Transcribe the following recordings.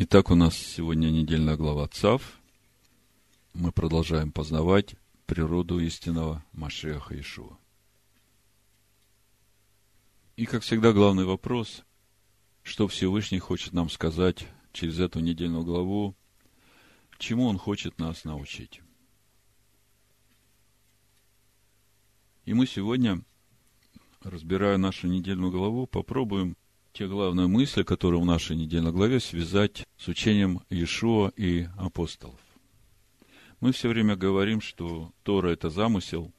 Итак, у нас сегодня недельная глава ЦАВ. Мы продолжаем познавать природу истинного Машеха Ишуа. И, как всегда, главный вопрос, что Всевышний хочет нам сказать через эту недельную главу, чему Он хочет нас научить. И мы сегодня, разбирая нашу недельную главу, попробуем те главные мысли, которые в нашей недельной главе, связать с учением Иешуа и апостолов. Мы все время говорим, что Тора – это замысел,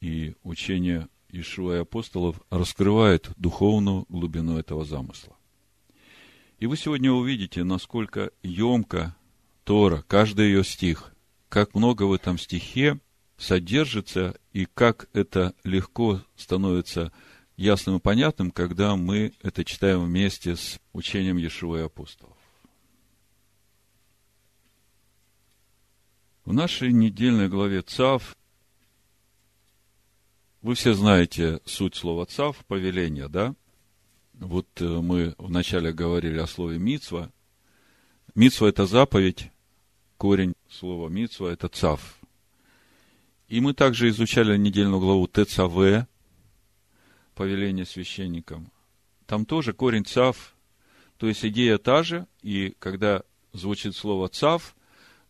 и учение Иешуа и апостолов раскрывает духовную глубину этого замысла. И вы сегодня увидите, насколько емко Тора, каждый ее стих, как много в этом стихе содержится, и как это легко становится ясным и понятным, когда мы это читаем вместе с учением Иешуа и апостолов. В нашей недельной главе ЦАВ вы все знаете суть слова ЦАВ, повеление, да? Вот э, мы вначале говорили о слове мицва. Мицва – это заповедь, корень слова мицва – это ЦАВ. И мы также изучали недельную главу ТЦВ, повеление священникам, там тоже корень цав, то есть идея та же, и когда звучит слово цав,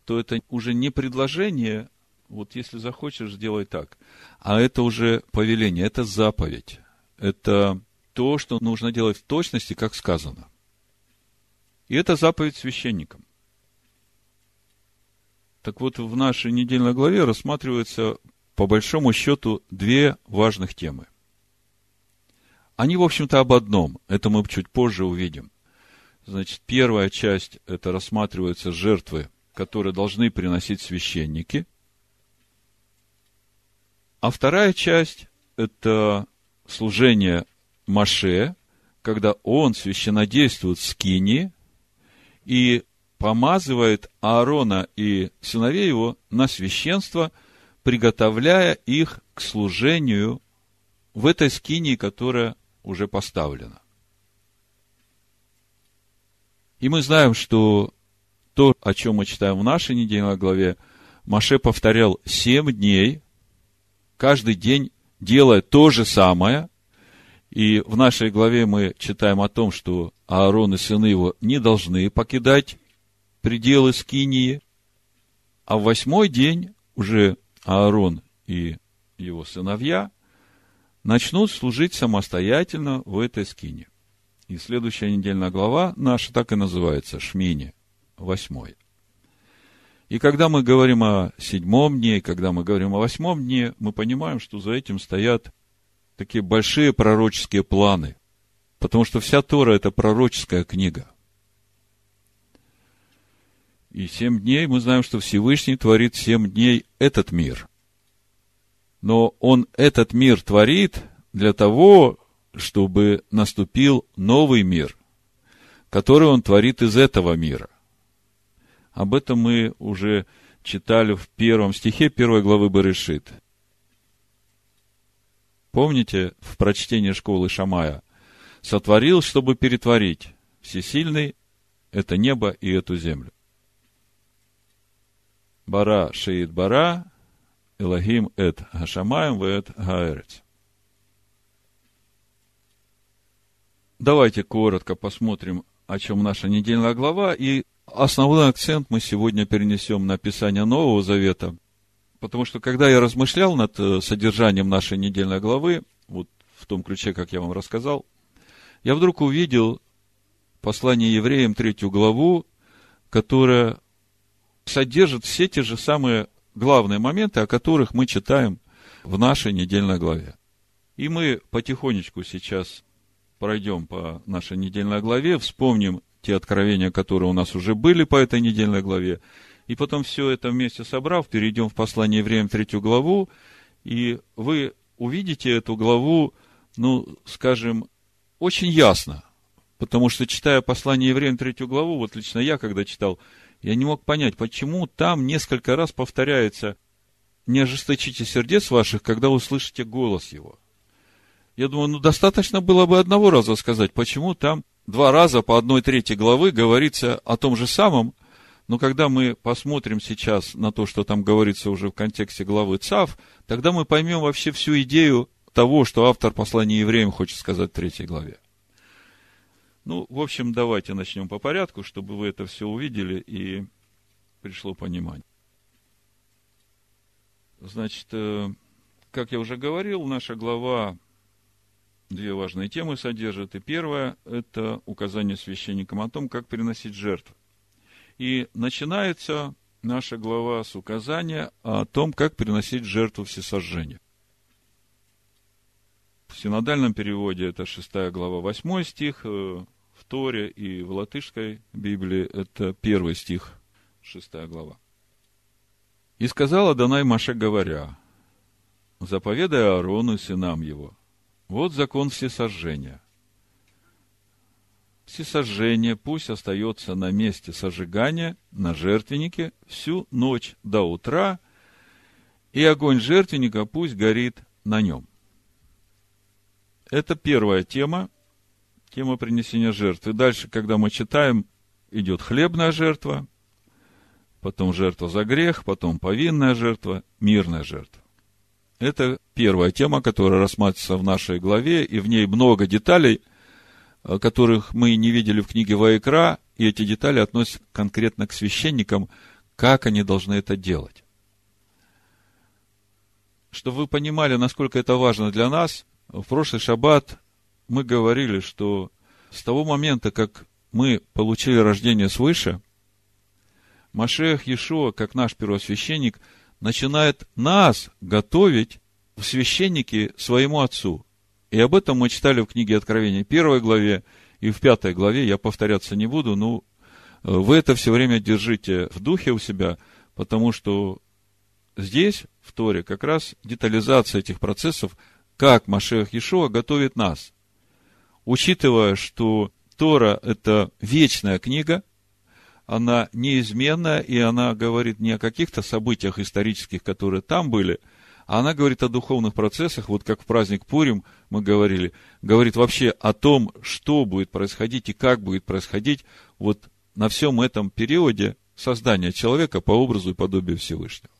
то это уже не предложение, вот если захочешь, сделай так, а это уже повеление, это заповедь, это то, что нужно делать в точности, как сказано. И это заповедь священникам. Так вот, в нашей недельной главе рассматриваются, по большому счету, две важных темы. Они, в общем-то, об одном. Это мы чуть позже увидим. Значит, первая часть – это рассматриваются жертвы, которые должны приносить священники. А вторая часть – это служение Маше, когда он священнодействует в Скинии и помазывает Аарона и сыновей его на священство, приготовляя их к служению в этой скинии, которая уже поставлено. И мы знаем, что то, о чем мы читаем в нашей недельной главе, Маше повторял семь дней, каждый день делая то же самое. И в нашей главе мы читаем о том, что Аарон и сыны его не должны покидать пределы Скинии. А в восьмой день уже Аарон и его сыновья начнут служить самостоятельно в этой скине. И следующая недельная глава наша так и называется Шмини, восьмой. И когда мы говорим о седьмом дне, и когда мы говорим о восьмом дне, мы понимаем, что за этим стоят такие большие пророческие планы. Потому что вся Тора – это пророческая книга. И семь дней мы знаем, что Всевышний творит семь дней этот мир – но он этот мир творит для того, чтобы наступил новый мир, который он творит из этого мира. Об этом мы уже читали в первом стихе первой главы Барышит. Помните в прочтении школы Шамая? Сотворил, чтобы перетворить. Всесильный – это небо и эту землю. Бара шеит бара, Элогим эт Гашамаем вет Гаэрец. Давайте коротко посмотрим, о чем наша недельная глава, и основной акцент мы сегодня перенесем на Писание Нового Завета, потому что когда я размышлял над э, содержанием нашей недельной главы, вот в том ключе, как я вам рассказал, я вдруг увидел послание евреям, третью главу, которая содержит все те же самые главные моменты, о которых мы читаем в нашей недельной главе. И мы потихонечку сейчас пройдем по нашей недельной главе, вспомним те откровения, которые у нас уже были по этой недельной главе, и потом все это вместе собрав, перейдем в послание евреям третью главу, и вы увидите эту главу, ну, скажем, очень ясно, потому что, читая послание евреям третью главу, вот лично я, когда читал, я не мог понять, почему там несколько раз повторяется «Не ожесточите сердец ваших, когда услышите голос его». Я думаю, ну, достаточно было бы одного раза сказать, почему там два раза по одной трети главы говорится о том же самом, но когда мы посмотрим сейчас на то, что там говорится уже в контексте главы ЦАВ, тогда мы поймем вообще всю идею того, что автор послания евреям хочет сказать в третьей главе. Ну, в общем, давайте начнем по порядку, чтобы вы это все увидели и пришло понимание. Значит, э, как я уже говорил, наша глава две важные темы содержит. И первое – это указание священникам о том, как приносить жертвы. И начинается наша глава с указания о том, как приносить жертву всесожжения. В синодальном переводе это 6 глава, 8 стих, э, в Торе и в латышской Библии это первый стих, 6 глава. «И сказала Данай Маше, говоря, заповедай Аарону сынам его, вот закон всесожжения. Всесожжение пусть остается на месте сожигания, на жертвеннике, всю ночь до утра, и огонь жертвенника пусть горит на нем. Это первая тема, тема принесения жертвы. Дальше, когда мы читаем, идет хлебная жертва, потом жертва за грех, потом повинная жертва, мирная жертва. Это первая тема, которая рассматривается в нашей главе, и в ней много деталей, э, которых мы не видели в книге Ваикра, и эти детали относятся конкретно к священникам, как они должны это делать. Чтобы вы понимали, насколько это важно для нас, в прошлый шаббат мы говорили, что с того момента, как мы получили рождение свыше, Машех Иешуа, как наш первосвященник – начинает нас готовить в священники своему Отцу. И об этом мы читали в книге Откровения, первой главе и в пятой главе, я повторяться не буду, но вы это все время держите в духе у себя, потому что здесь, в Торе, как раз детализация этих процессов, как Машех Иешуа готовит нас. Учитывая, что Тора – это вечная книга – она неизменна, и она говорит не о каких-то событиях исторических, которые там были, а она говорит о духовных процессах, вот как в праздник Пурим мы говорили, говорит вообще о том, что будет происходить и как будет происходить вот на всем этом периоде создания человека по образу и подобию Всевышнего.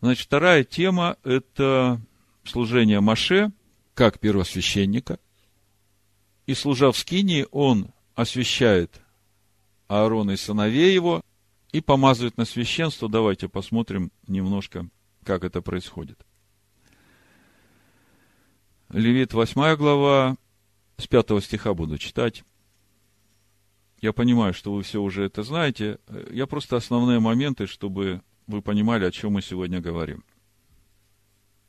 Значит, вторая тема – это служение Маше, как первосвященника. И служа в Скинии, он освящает Аарона и сыновей его и помазывает на священство. Давайте посмотрим немножко, как это происходит. Левит 8 глава, с 5 стиха буду читать. Я понимаю, что вы все уже это знаете. Я просто основные моменты, чтобы вы понимали, о чем мы сегодня говорим.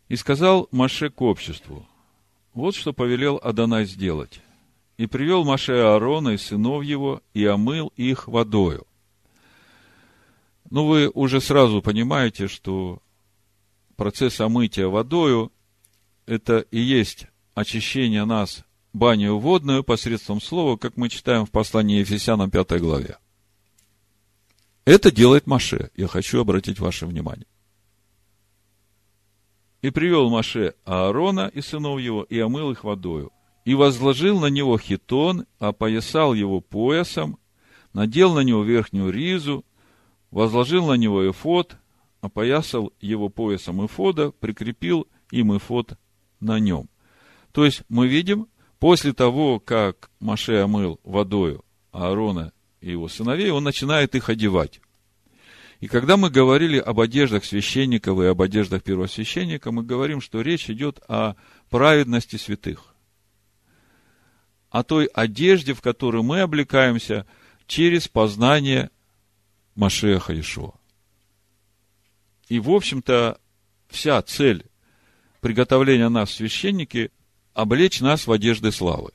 И сказал Маше к обществу, вот что повелел Адонай сделать. И привел Маше Аарона и сынов его, и омыл их водою. Ну, вы уже сразу понимаете, что процесс омытия водою – это и есть очищение нас баню водную посредством слова, как мы читаем в послании Ефесянам 5 главе. Это делает Маше. Я хочу обратить ваше внимание. И привел Маше Аарона и сынов его, и омыл их водою и возложил на него хитон, опоясал его поясом, надел на него верхнюю ризу, возложил на него эфод, опоясал его поясом эфода, прикрепил им эфод на нем. То есть мы видим, после того, как Маше омыл водою Аарона и его сыновей, он начинает их одевать. И когда мы говорили об одеждах священников и об одеждах первосвященника, мы говорим, что речь идет о праведности святых о той одежде, в которую мы облекаемся через познание Машеха Ишуа. И, в общем-то, вся цель приготовления нас, священники, облечь нас в одежды славы.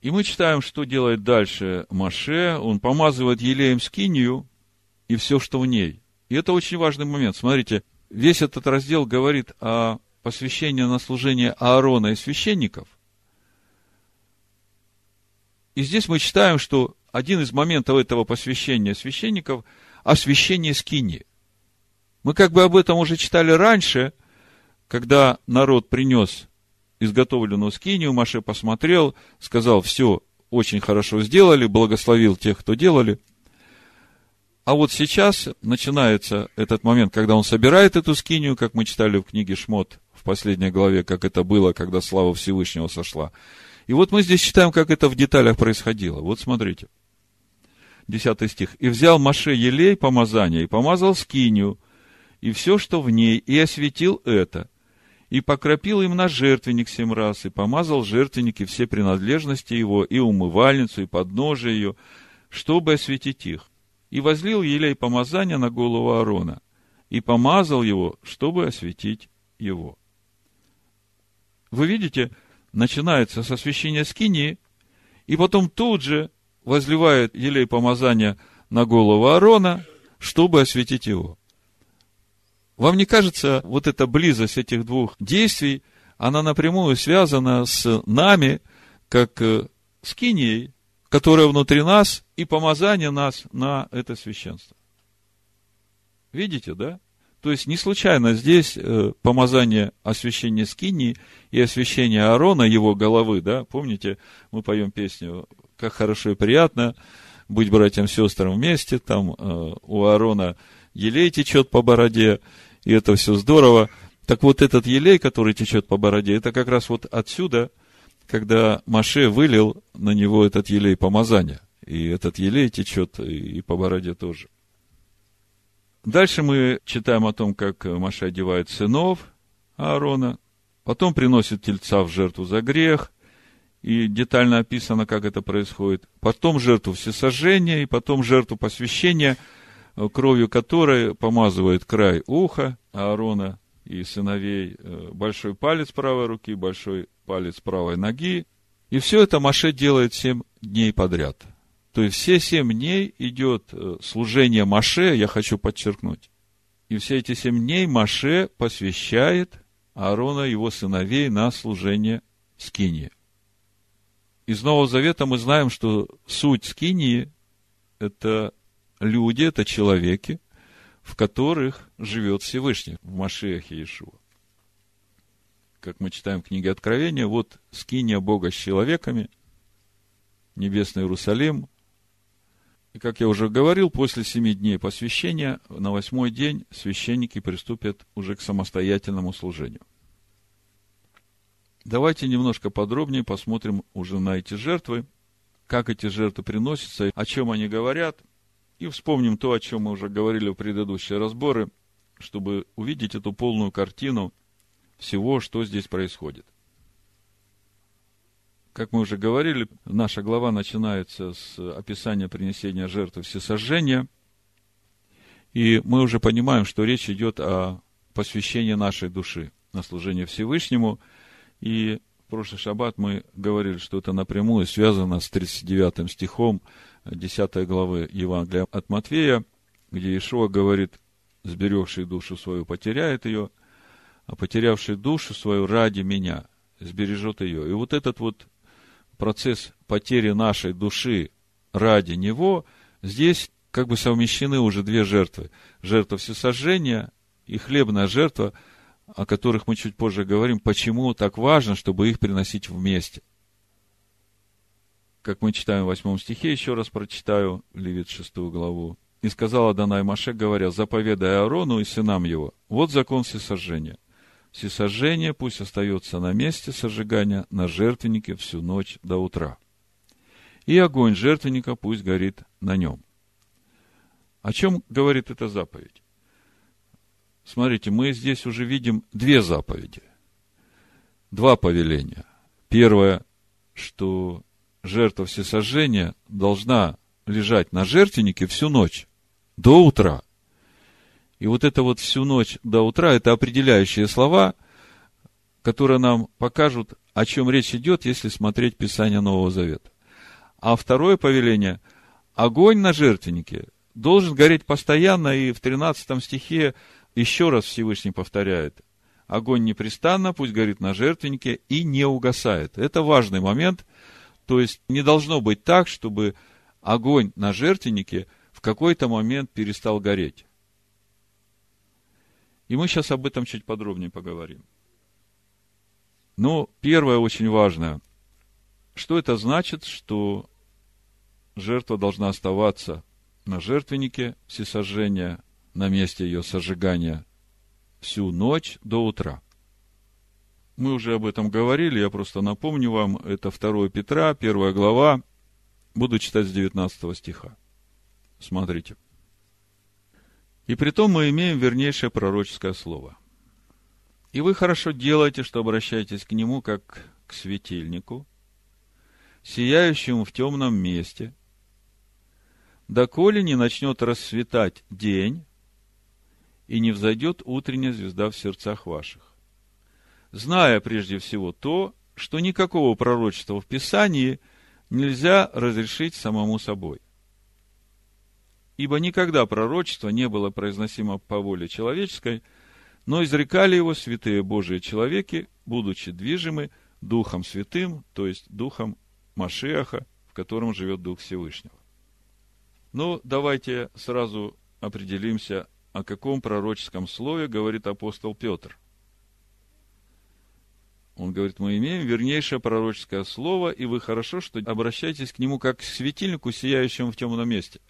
И мы читаем, что делает дальше Маше. Он помазывает елеем скинию и все, что в ней. И это очень важный момент. Смотрите, весь этот раздел говорит о посвящении на служение Аарона и священников – и здесь мы читаем, что один из моментов этого посвящения священников – освящение скини. Мы как бы об этом уже читали раньше, когда народ принес изготовленную скинию, Маше посмотрел, сказал, все, очень хорошо сделали, благословил тех, кто делали. А вот сейчас начинается этот момент, когда он собирает эту скинию, как мы читали в книге Шмот в последней главе, как это было, когда слава Всевышнего сошла. И вот мы здесь читаем, как это в деталях происходило. Вот смотрите. Десятый стих. «И взял Маше елей помазания, и помазал скинию, и все, что в ней, и осветил это, и покропил им на жертвенник семь раз, и помазал жертвенники все принадлежности его, и умывальницу, и подножие ее, чтобы осветить их. И возлил елей помазания на голову Аарона, и помазал его, чтобы осветить его. Вы видите, начинается с освящения скинии, и потом тут же возливает елей помазания на голову Аарона, чтобы осветить его. Вам не кажется, вот эта близость этих двух действий, она напрямую связана с нами, как э, с кинией, которая внутри нас, и помазание нас на это священство. Видите, да? То есть не случайно здесь э, помазание освящения скинии и освящение Аарона, его головы, да, помните, мы поем песню «Как хорошо и приятно быть братьям-сестрам вместе», там э, у Аарона елей течет по бороде, и это все здорово. Так вот этот елей, который течет по бороде, это как раз вот отсюда, когда Маше вылил на него этот елей помазания. И этот елей течет и по бороде тоже. Дальше мы читаем о том, как Маша одевает сынов Аарона, потом приносит тельца в жертву за грех, и детально описано, как это происходит. Потом жертву всесожжения, и потом жертву посвящения – кровью которой помазывает край уха Аарона и сыновей, э, большой палец правой руки, большой палец правой ноги. И все это Маше делает семь дней подряд. То есть все семь дней идет э, служение Маше, я хочу подчеркнуть. И все эти семь дней Маше посвящает Аарона и его сыновей на служение Скинии. Из Нового Завета мы знаем, что суть Скинии – это люди – это человеки, в которых живет Всевышний, в Машиахе Иешуа. Как мы читаем в книге Откровения, вот скиния Бога с человеками, небесный Иерусалим. И, как я уже говорил, после семи дней посвящения, на восьмой день священники приступят уже к самостоятельному служению. Давайте немножко подробнее посмотрим уже на эти жертвы, как эти жертвы приносятся, о чем они говорят – и вспомним то, о чем мы уже говорили в предыдущие разборы, чтобы увидеть эту полную картину всего, что здесь происходит. Как мы уже говорили, наша глава начинается с описания принесения жертвы всесожжения. И мы уже понимаем, что речь идет о посвящении нашей души на служение Всевышнему. И в прошлый шаббат мы говорили, что это напрямую связано с 39 стихом 10 главы Евангелия от Матфея, где Ишуа говорит, сберегший душу свою потеряет ее, а потерявший душу свою ради меня сбережет ее. И вот этот вот процесс потери нашей души ради него, здесь как бы совмещены уже две жертвы. Жертва всесожжения и хлебная жертва, о которых мы чуть позже говорим, почему так важно, чтобы их приносить вместе как мы читаем в восьмом стихе, еще раз прочитаю, Левит шестую главу. «И сказал Адонай Маше, говоря, заповедай Аарону и сынам его, вот закон всесожжения. Всесожжение пусть остается на месте сожигания на жертвеннике всю ночь до утра. И огонь жертвенника пусть горит на нем». О чем говорит эта заповедь? Смотрите, мы здесь уже видим две заповеди, два повеления. Первое, что жертва всесожжения должна лежать на жертвеннике всю ночь, до утра. И вот это вот всю ночь до утра, это определяющие слова, которые нам покажут, о чем речь идет, если смотреть Писание Нового Завета. А второе повеление – огонь на жертвеннике должен гореть постоянно, и в 13 стихе еще раз Всевышний повторяет – огонь непрестанно, пусть горит на жертвеннике и не угасает. Это важный момент, то есть не должно быть так, чтобы огонь на жертвеннике в какой-то момент перестал гореть. И мы сейчас об этом чуть подробнее поговорим. Но первое очень важное. Что это значит, что жертва должна оставаться на жертвеннике всесожжения, на месте ее сожигания всю ночь до утра. Мы уже об этом говорили, я просто напомню вам, это 2 Петра, 1 глава, буду читать с 19 стиха. Смотрите. И при том мы имеем вернейшее пророческое слово. И вы хорошо делаете, что обращаетесь к нему, как к светильнику, сияющему в темном месте, доколе не начнет расцветать день, и не взойдет утренняя звезда в сердцах ваших. Зная прежде всего то, что никакого пророчества в Писании нельзя разрешить самому собой. Ибо никогда пророчество не было произносимо по воле человеческой, но изрекали его святые Божии человеки, будучи движимы Духом Святым, то есть Духом Машиаха, в котором живет Дух Всевышнего. Ну, давайте сразу определимся, о каком пророческом слове говорит апостол Петр. Он говорит, мы имеем вернейшее пророческое слово, и вы хорошо, что обращаетесь к нему как к светильнику, сияющему в темном месте.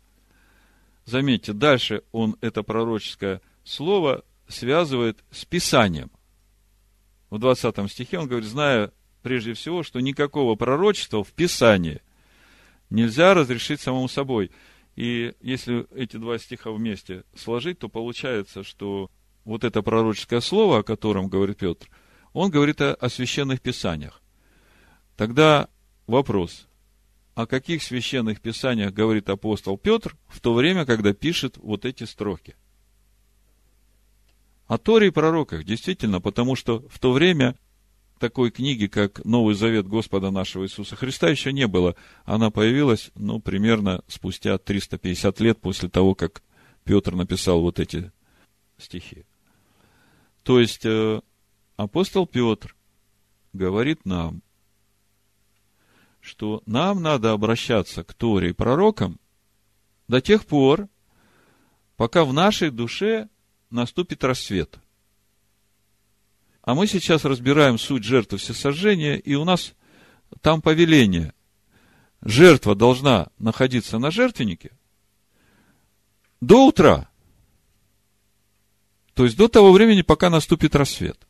Заметьте, дальше он это пророческое слово связывает с Писанием. В 20 стихе он говорит, зная прежде всего, что никакого пророчества в Писании нельзя разрешить самому собой – и если эти два стиха вместе сложить, то получается, что вот это пророческое слово, о котором говорит Петр, он говорит о, о священных писаниях. Тогда вопрос, о каких священных писаниях говорит апостол Петр в то время, когда пишет вот эти строки? О Торе и пророках, действительно, потому что в то время такой книги, как Новый Завет Господа нашего Иисуса Христа, еще не было. Она появилась, ну, примерно спустя 350 лет после того, как Петр написал вот эти стихи. То есть, э, апостол Петр говорит нам, что нам надо обращаться к Торе и пророкам до тех пор, пока в нашей душе наступит рассвет. А мы сейчас разбираем суть жертвы всесожжения, и у нас там повеление. Жертва должна находиться на жертвеннике до утра. То есть до того времени, пока наступит рассвет.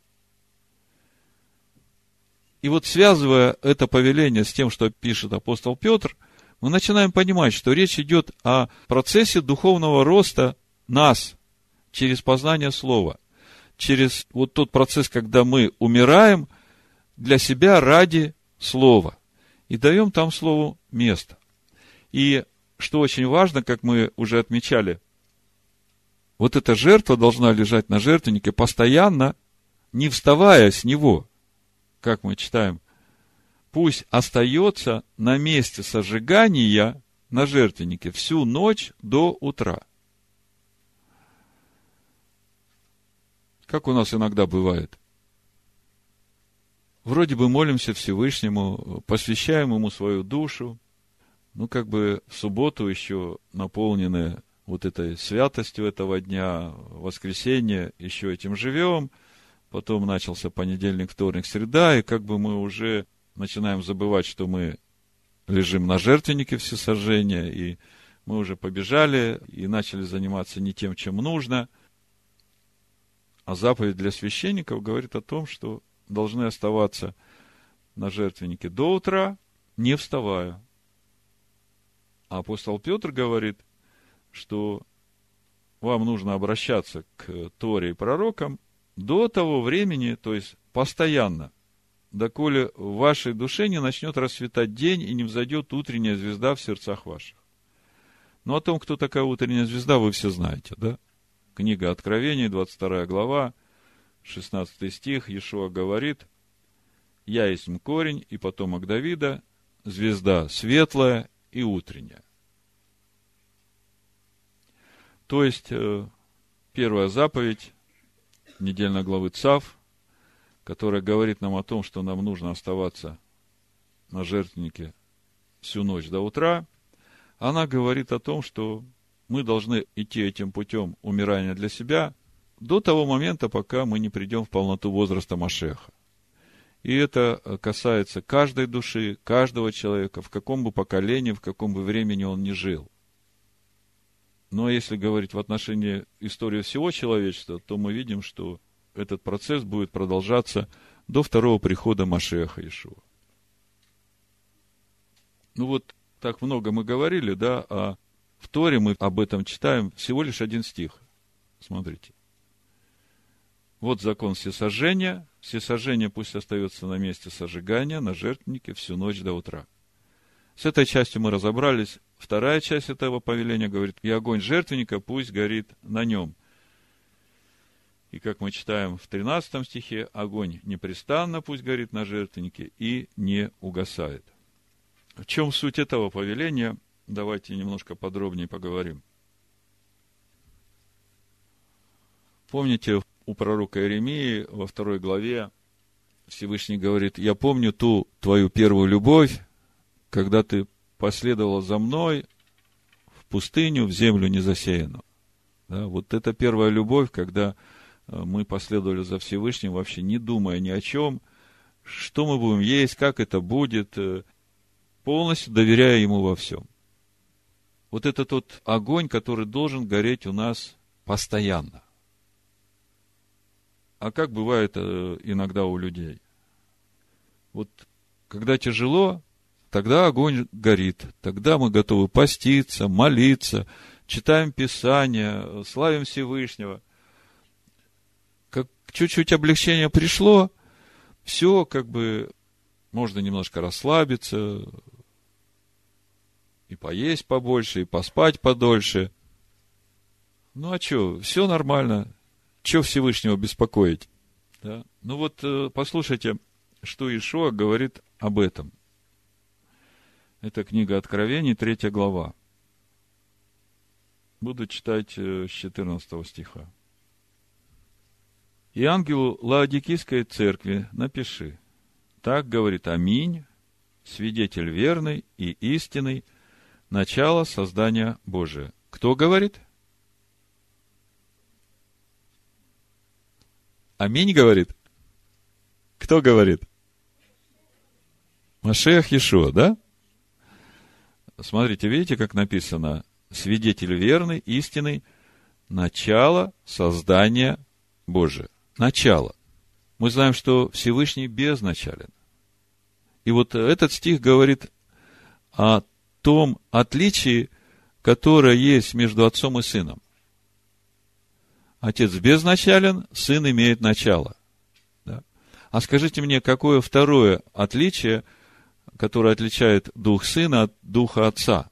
И вот связывая это повеление с тем, что пишет апостол Петр, мы начинаем понимать, что речь идет о процессе духовного роста нас через познание Слова через вот тот процесс, когда мы умираем для себя ради Слова. И даем там Слову место. И что очень важно, как мы уже отмечали, вот эта жертва должна лежать на жертвеннике постоянно, не вставая с него. Как мы читаем, пусть остается на месте сожигания на жертвеннике всю ночь до утра – как у нас иногда бывает. Вроде бы молимся Всевышнему, посвящаем Ему свою душу, ну, как бы в субботу еще наполнены вот этой святостью этого дня, воскресенье, еще этим живем, потом начался понедельник, вторник, среда, и как бы мы уже начинаем забывать, что мы лежим на жертвеннике всесожжения, и мы уже побежали и начали заниматься не тем, чем нужно – а заповедь для священников говорит о том, что должны оставаться на жертвеннике до утра, не вставая. А апостол Петр говорит, что вам нужно обращаться к Торе и пророкам до того времени, то есть постоянно, доколе в вашей душе не начнет расцветать день и не взойдет утренняя звезда в сердцах ваших. Но о том, кто такая утренняя звезда, вы все знаете, да? Книга Откровений, 22 глава, 16 стих, Иешуа говорит, «Я есть корень и потомок Давида, звезда светлая и утренняя». То есть, э, первая заповедь недельной главы ЦАВ, которая говорит нам о том, что нам нужно оставаться на жертвеннике всю ночь до утра, она говорит о том, что мы должны идти этим путем умирания для себя до того момента, пока мы не придем в полноту возраста Машеха. И это касается каждой души, каждого человека, в каком бы поколении, в каком бы времени он ни жил. Но если говорить в отношении истории всего человечества, то мы видим, что этот процесс будет продолжаться до второго прихода Машеха Ишуа. Ну вот так много мы говорили, да, а в Торе мы об этом читаем всего лишь один стих. Смотрите. Вот закон всесожжения. Всесожжение пусть остается на месте сожигания, на жертвеннике всю ночь до утра. С этой частью мы разобрались. Вторая часть этого повеления говорит, и огонь жертвенника пусть горит на нем. И как мы читаем в 13 стихе, огонь непрестанно пусть горит на жертвеннике и не угасает. В чем суть этого повеления? Давайте немножко подробнее поговорим. Помните, у пророка Иеремии во второй главе Всевышний говорит, я помню ту твою первую любовь, когда ты последовала за мной в пустыню, в землю незасеянную. Да, вот это первая любовь, когда э, мы последовали за Всевышним, вообще не думая ни о чем, что мы будем есть, как это будет, э, полностью доверяя Ему во всем. Вот это тот огонь, который должен гореть у нас постоянно. А как бывает э, иногда у людей? Вот когда тяжело, тогда огонь горит, тогда мы готовы поститься, молиться, читаем Писание, славим Всевышнего. Как чуть-чуть облегчение пришло, все как бы можно немножко расслабиться, и поесть побольше, и поспать подольше. Ну а что, все нормально. Че Всевышнего беспокоить? Да? Ну вот э, послушайте, что Ишуа говорит об этом – это книга Откровений, третья глава. Буду читать э, с 14 стиха. И ангелу Лаодикийской церкви напиши. Так говорит Аминь, свидетель верный и истинный, начало создания Божия. Кто говорит? Аминь говорит. Кто говорит? Машех Иешуа, да? Смотрите, видите, как написано? Свидетель верный, истинный, начало создания Божия. Начало. Мы знаем, что Всевышний безначален. И вот этот стих говорит о том отличии, которое есть между отцом и сыном. Отец безначален, сын имеет начало. Да? А скажите мне, какое второе отличие – который отличает дух сына от духа отца.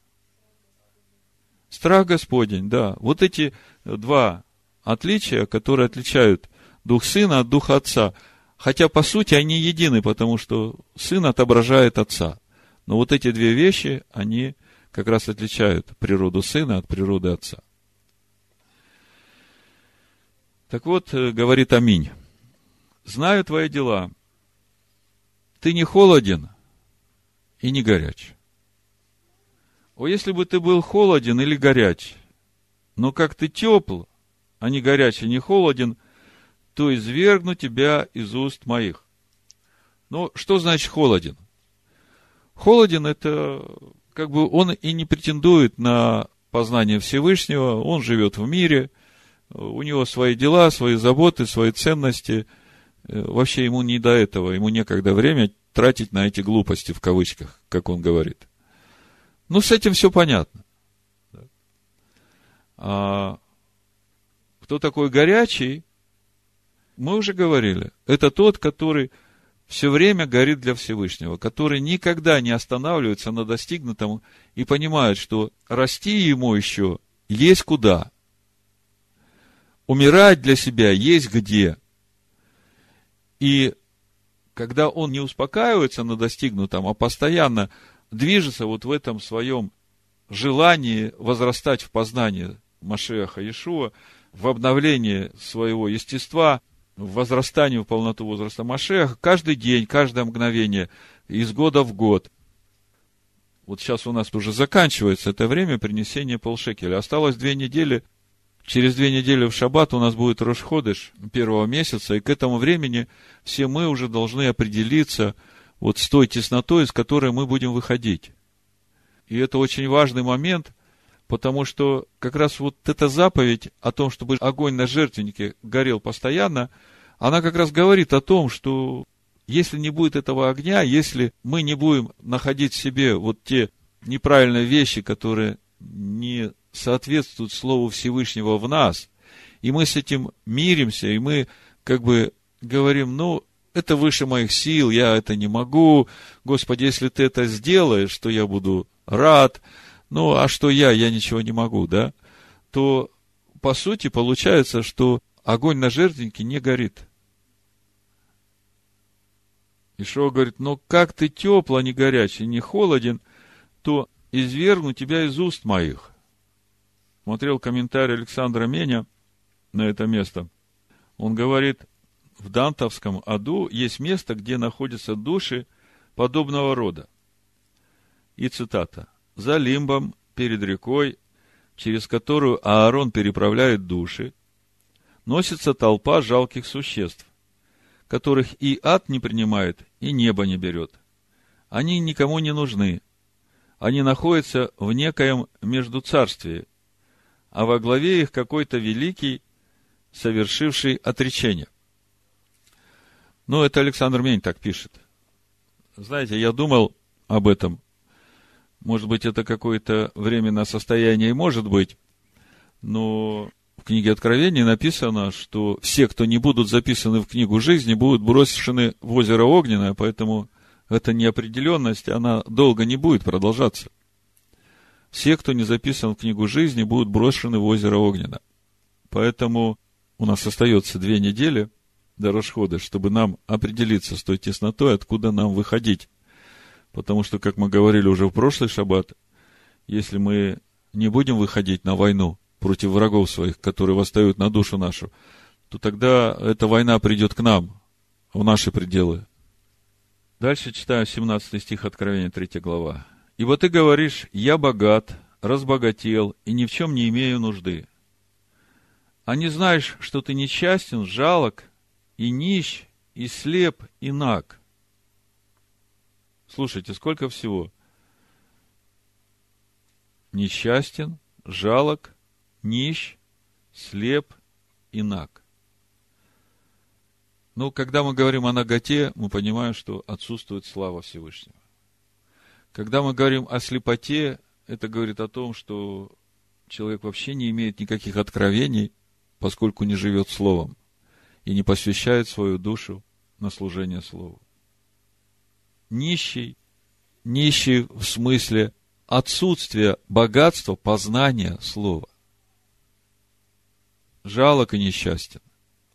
Страх Господень, да. Вот эти два отличия, которые отличают дух сына от духа отца. Хотя, по сути, они едины, потому что сын отображает отца. Но вот эти две вещи, они как раз отличают природу сына от природы отца. Так вот, э, говорит Аминь. Знаю твои дела. Ты не холоден, и не горяч. О, если бы ты был холоден или горяч, но как ты тепл, а не горяч и не холоден, то извергну тебя из уст моих. Но что значит холоден? Холоден это как бы он и не претендует на познание Всевышнего, он живет в мире, у него свои дела, свои заботы, свои ценности. Э, вообще ему не до этого, ему некогда время тратить на эти глупости, в кавычках, как он говорит. Ну, с этим все понятно. А кто такой горячий, мы уже говорили. Это тот, который все время горит для Всевышнего, который никогда не останавливается на достигнутом и понимает, что расти ему еще есть куда. Умирать для себя есть где. И когда он не успокаивается на достигнутом, а постоянно движется вот в этом своем желании возрастать в познании Машеха Иешуа, в обновлении своего естества, в возрастании в полноту возраста Машеха, каждый день, каждое мгновение, из года в год. Вот сейчас у нас уже заканчивается это время принесения полшекеля. Осталось две недели Через две недели в шаббат у нас будет Рошходыш первого месяца, и к этому времени все мы уже должны определиться вот с той теснотой, с которой мы будем выходить. И это очень важный момент, потому что как раз вот эта заповедь о том, чтобы огонь на жертвеннике горел постоянно, она как раз говорит о том, что если не будет этого огня, если мы не будем находить в себе вот те неправильные вещи, которые не соответствуют Слову Всевышнего в нас, и мы с этим миримся, и мы как бы говорим, ну, это выше моих сил, я это не могу. Господи, если ты это сделаешь, то я буду рад. Ну, а что я, я ничего не могу, да? То, по сути, получается, что огонь на жертвеннике не горит. Ишо говорит, ну как ты тепло, а не горячий, не холоден, то извергну тебя из уст моих. Смотрел комментарий Александра Меня на это место. Он говорит, в Дантовском аду есть место, где находятся души подобного рода. И цитата. «За лимбом, перед рекой, через которую Аарон переправляет души, носится толпа жалких существ, которых и ад не принимает, и небо не берет. Они никому не нужны. Они находятся в некоем междуцарствии, а во главе их какой-то великий, совершивший отречение. Ну, это Александр Мень так пишет. Знаете, я думал об этом. Может быть, это какое-то временное состояние, может быть, но в книге Откровений написано, что все, кто не будут записаны в книгу жизни, будут брошены в озеро Огненное, поэтому эта неопределенность, она долго не будет продолжаться. Все, кто не записан в книгу жизни, будут брошены в озеро Огненное. Поэтому у нас остается две недели до расхода, чтобы нам определиться с той теснотой, откуда нам выходить. Потому что, как мы говорили уже в прошлый шаббат, если мы не будем выходить на войну, против врагов своих, которые восстают на душу нашу, то тогда эта война придет к нам, в наши пределы. Дальше читаю 17 стих Откровения, 3 глава. «Ибо ты говоришь, я богат, разбогател и ни в чем не имею нужды. А не знаешь, что ты несчастен, жалок и нищ, и слеп, и наг». Слушайте, сколько всего. Несчастен, жалок, нищ, слеп и наг. Ну, когда мы говорим о наготе, мы понимаем, что отсутствует слава Всевышнего. Когда мы говорим о слепоте, это говорит о том, что человек вообще не имеет никаких откровений, поскольку не живет Словом и не посвящает свою душу на служение Слову. Нищий, нищий в смысле отсутствия богатства познания Слова жалок и несчастен.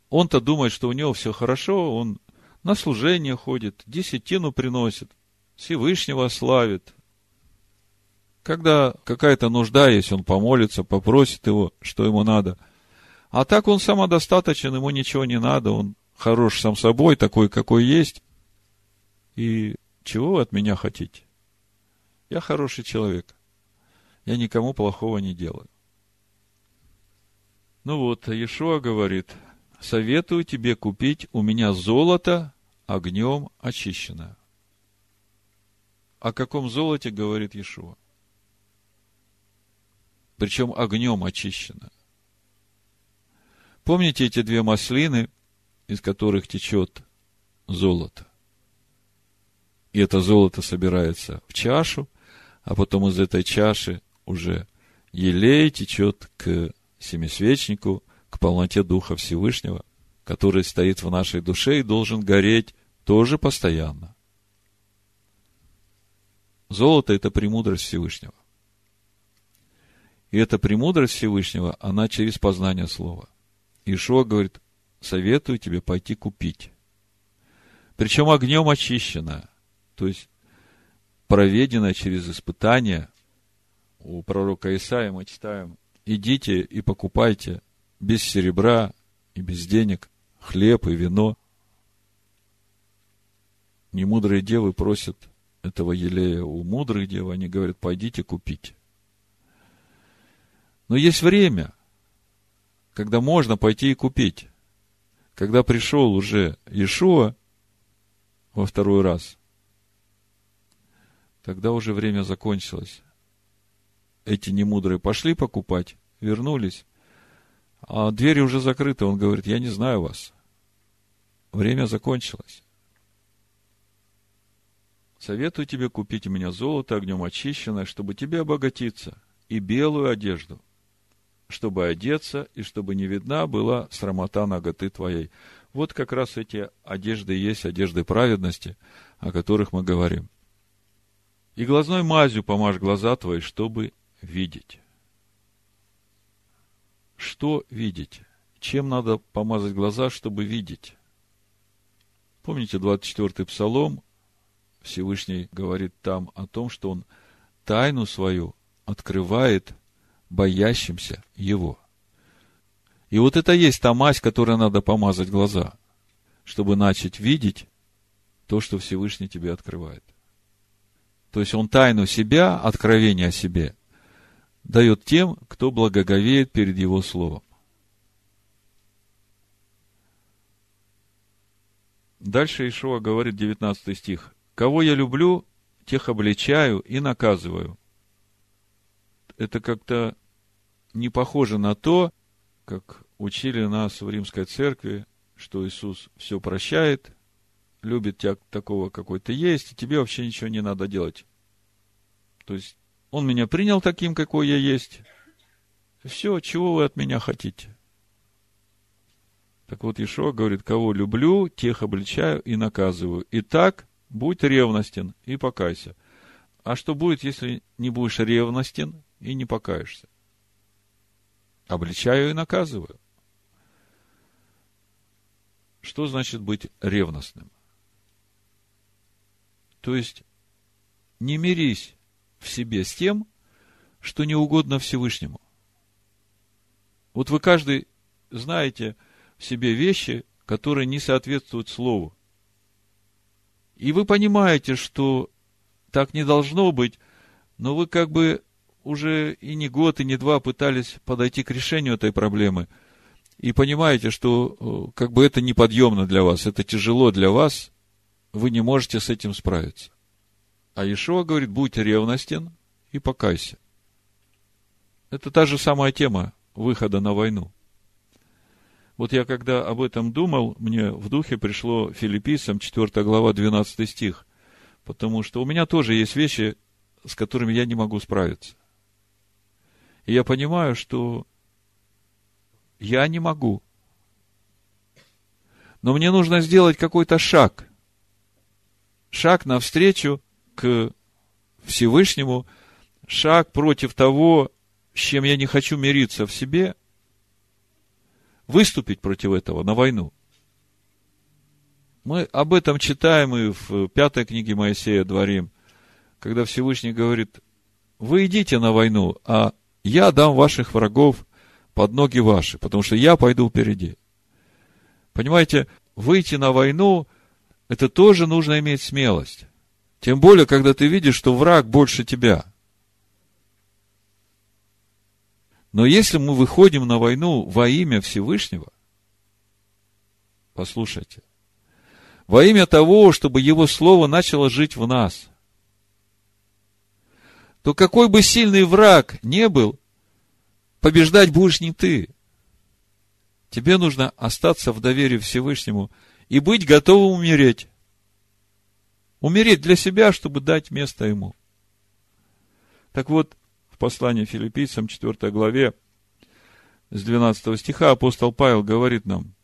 Он-то думает, что у него все хорошо, он на служение ходит, десятину приносит, Всевышнего славит. Когда какая-то нужда есть, он помолится, попросит его, что ему надо. А так он самодостаточен, ему ничего не надо, он хорош сам собой, такой, какой есть. И чего вы от меня хотите? Я хороший человек. Я никому плохого не делаю. Ну вот, Иешуа говорит, советую тебе купить у меня золото огнем очищенное. О каком золоте говорит Иешуа? Причем огнем очищено. Помните эти две маслины, из которых течет золото? И это золото собирается в чашу, а потом из этой чаши уже елей течет к семисвечнику, к полноте Духа Всевышнего, который стоит в нашей душе и должен гореть тоже постоянно. Золото – это премудрость Всевышнего. И эта премудрость Всевышнего, она через познание Слова. Ишуа говорит, советую тебе пойти купить. Причем огнем очищенное, то есть проведенное через испытание. У пророка Исаия мы читаем, идите и покупайте без серебра и без денег хлеб и вино. Немудрые девы просят этого елея у мудрых дев, они говорят, пойдите купить. Но есть время. когда можно пойти и купить. Когда пришел уже Иешуа во второй раз, тогда уже время закончилось. Эти немудрые пошли покупать, вернулись, а двери уже закрыты. Он говорит, я не знаю вас. Время закончилось. Советую тебе купить у меня золото огнем очищенное, чтобы тебе обогатиться, и белую одежду, чтобы одеться, и чтобы не видна была срамота ноготы твоей. Вот как раз эти одежды есть одежды праведности, о которых мы говорим. И глазной мазью помажь глаза твои, чтобы видеть. Что видеть? Чем надо помазать глаза, чтобы видеть? Помните 24-й псалом, Всевышний говорит там о том, что он тайну свою открывает боящимся его. И вот это есть та мазь, которой надо помазать глаза, чтобы начать видеть то, что Всевышний тебе открывает. То есть он тайну себя, откровение о себе, дает тем, кто благоговеет перед его словом. Дальше Ишуа говорит, 19 стих. Кого я люблю, тех обличаю и наказываю. Это как-то не похоже на то, как учили нас в римской церкви, что Иисус все прощает, любит тебя такого, какой ты есть, и тебе вообще ничего не надо делать. То есть, Он меня принял таким, какой я есть. Все, чего вы от меня хотите? Так вот, Ишуа говорит, кого люблю, тех обличаю и наказываю. И так будь ревностен и покайся. А что будет, если не будешь ревностен и не покаешься? Обличаю и наказываю. Что значит быть ревностным? То есть, не мирись в себе с тем, что не угодно Всевышнему. Вот вы каждый знаете в себе вещи, которые не соответствуют Слову. И вы понимаете, что так не должно быть, но вы как бы уже и не год, и не два пытались подойти к решению этой проблемы. И понимаете, что э, как бы это неподъемно для вас, это тяжело для вас, вы не можете с этим справиться. А Ишуа говорит, будь ревностен и покайся. Это та же самая тема выхода на войну. Вот я когда об этом думал, мне в духе пришло филиппийцам 4 глава 12 стих. Потому что у меня тоже есть вещи, с которыми я не могу справиться. И я понимаю, что я не могу. Но мне нужно сделать какой-то шаг. Шаг навстречу к Всевышнему, шаг против того, с чем я не хочу мириться в себе – выступить против этого на войну. Мы об этом читаем и в пятой книге Моисея Дворим, когда Всевышний говорит, вы идите на войну, а я дам ваших врагов под ноги ваши, потому что я пойду впереди. Понимаете, выйти на войну, это тоже нужно иметь смелость. Тем более, когда ты видишь, что враг больше тебя – Но если мы выходим на войну во имя Всевышнего, послушайте, во имя того, чтобы Его Слово начало жить в нас, то какой бы сильный враг не был, побеждать будешь не ты. Тебе нужно остаться в доверии Всевышнему и быть готовым умереть. Умереть для себя, чтобы дать место Ему. Так вот, в послании филиппийцам, 4 главе, с 12 стиха апостол Павел говорит нам,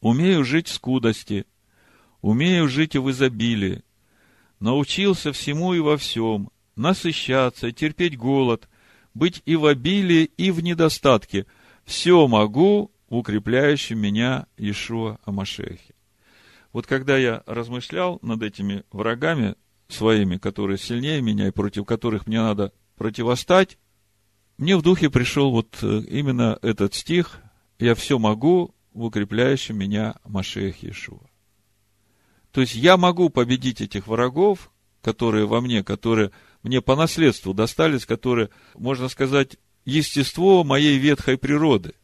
«Умею жить в скудости, умею жить в изобилии, научился всему и во всем, насыщаться, терпеть голод, быть и в обилии, и в недостатке. Все могу в укрепляющем меня Ишуа Амашехе». Вот когда я размышлял над этими врагами своими, которые сильнее меня и против которых мне надо противостать, мне в духе пришел вот э, именно этот стих «Я все могу в укрепляющем меня Машеях Иешуа». То есть я могу победить этих врагов, которые во мне, которые мне по наследству достались, которые, можно сказать, естество моей ветхой природы.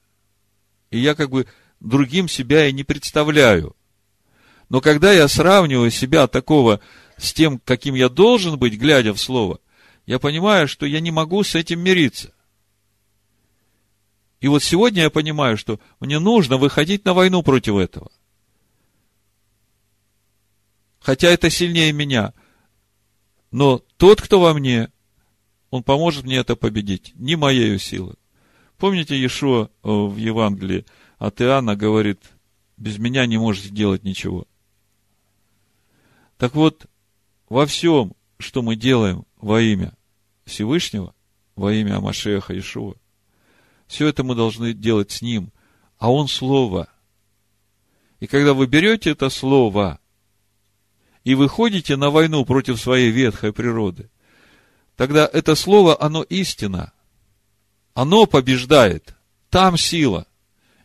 И я как бы другим себя и не представляю. Но когда я сравниваю себя такого с тем, каким я должен быть, глядя в Слово, я понимаю, что я не могу с этим мириться. И вот сегодня я понимаю, что мне нужно выходить на войну против этого. Хотя это сильнее меня. Но тот, кто во мне, он поможет мне это победить. Не моей силы. Помните, Иешуа э, в Евангелии от Иоанна говорит, без меня не можете делать ничего. Так вот, во всем, что мы делаем во имя Всевышнего, во имя Амашеха Ишуа, все это мы должны делать с Ним, а Он Слово. И когда вы берете это Слово и выходите на войну против своей ветхой природы, тогда это Слово, оно истина. Оно побеждает. Там сила.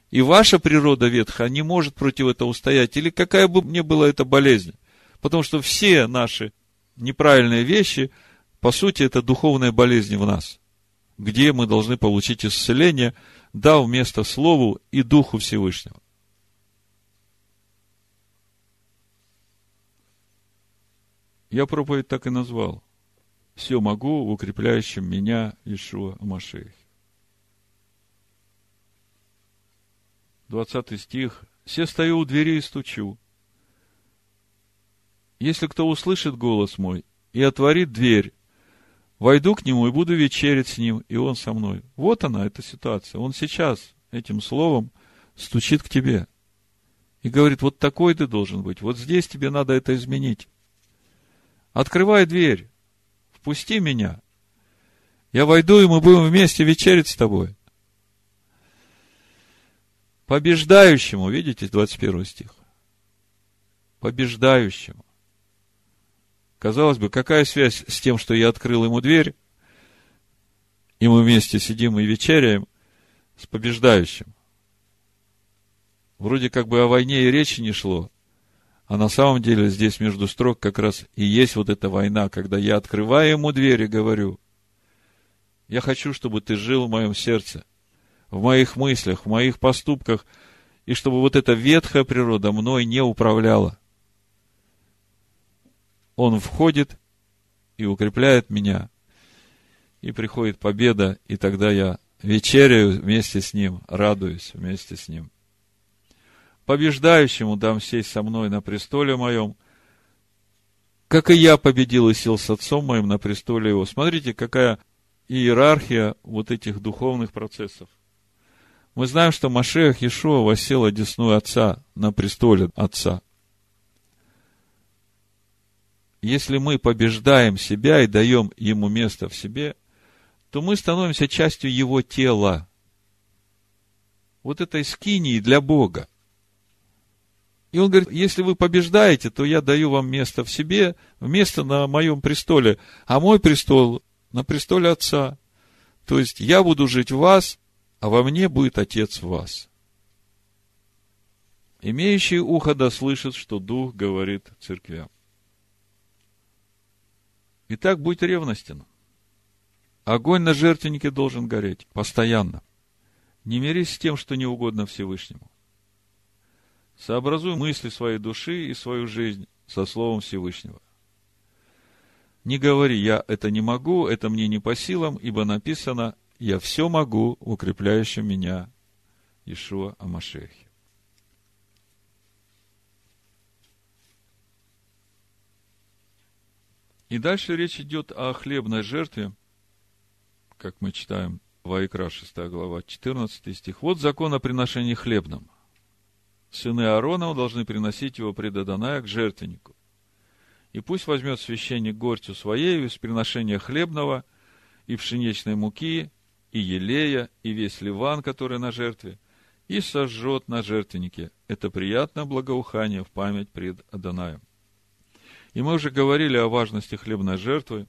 И ваша природа ветхая не может против этого устоять. Или какая бы мне была эта болезнь. Потому что все наши неправильные вещи, по сути, это духовные болезни в нас, где мы должны получить исцеление, дав место Слову и Духу Всевышнего. Я проповедь так и назвал. Все могу в укрепляющем меня Ишуа Машех. 20 стих. «Се стою у двери и стучу. Если кто услышит голос мой и отворит дверь, войду к нему и буду вечерить с ним, и он со мной. Вот она, эта ситуация. Он сейчас этим словом стучит к тебе и говорит, вот такой ты должен быть, вот здесь тебе надо это изменить. Открывай дверь, впусти меня. Я войду, и мы будем вместе вечерить с тобой. Побеждающему, видите, 21 стих. Побеждающему. Казалось бы, какая связь с тем, что я открыл ему дверь, и мы вместе сидим и вечеряем с побеждающим? Вроде как бы о войне и речи не шло, а на самом деле здесь между строк как раз и есть вот эта война, когда я открываю ему дверь и говорю, я хочу, чтобы ты жил в моем сердце, в моих мыслях, в моих поступках, и чтобы вот эта ветхая природа мной не управляла он входит и укрепляет меня, и приходит победа, и тогда я вечеряю вместе с ним, радуюсь вместе с ним. Побеждающему дам сесть со мной на престоле моем, как и я победил и сел с отцом моим на престоле его. Смотрите, какая иерархия вот этих духовных процессов. Мы знаем, что Машех Иешуа восел одесную отца на престоле отца если мы побеждаем себя и даем ему место в себе, то мы становимся частью его тела. Вот этой скинии для Бога. И он говорит, если вы побеждаете, то я даю вам место в себе, место на моем престоле, а мой престол на престоле Отца. То есть я буду жить в вас, а во мне будет Отец в вас. Имеющий ухо да слышит, что Дух говорит церквям. Итак, будь ревностен. Огонь на жертвеннике должен гореть постоянно. Не мирись с тем, что не угодно Всевышнему. Сообразуй мысли своей души и свою жизнь со Словом Всевышнего. Не говори, я это не могу, это мне не по силам, ибо написано, я все могу в меня Ишуа Амашехе. И дальше речь идет о хлебной жертве, как мы читаем в Айкра 6 глава, 14 стих. Вот закон о приношении хлебном. Сыны Аарона должны приносить его пред Адоная к жертвеннику. И пусть возьмет священник горстью своей из приношения хлебного и пшеничной муки, и елея, и весь ливан, который на жертве, и сожжет на жертвеннике. Это приятное благоухание в память пред Адонаем. И мы уже говорили о важности хлебной жертвы,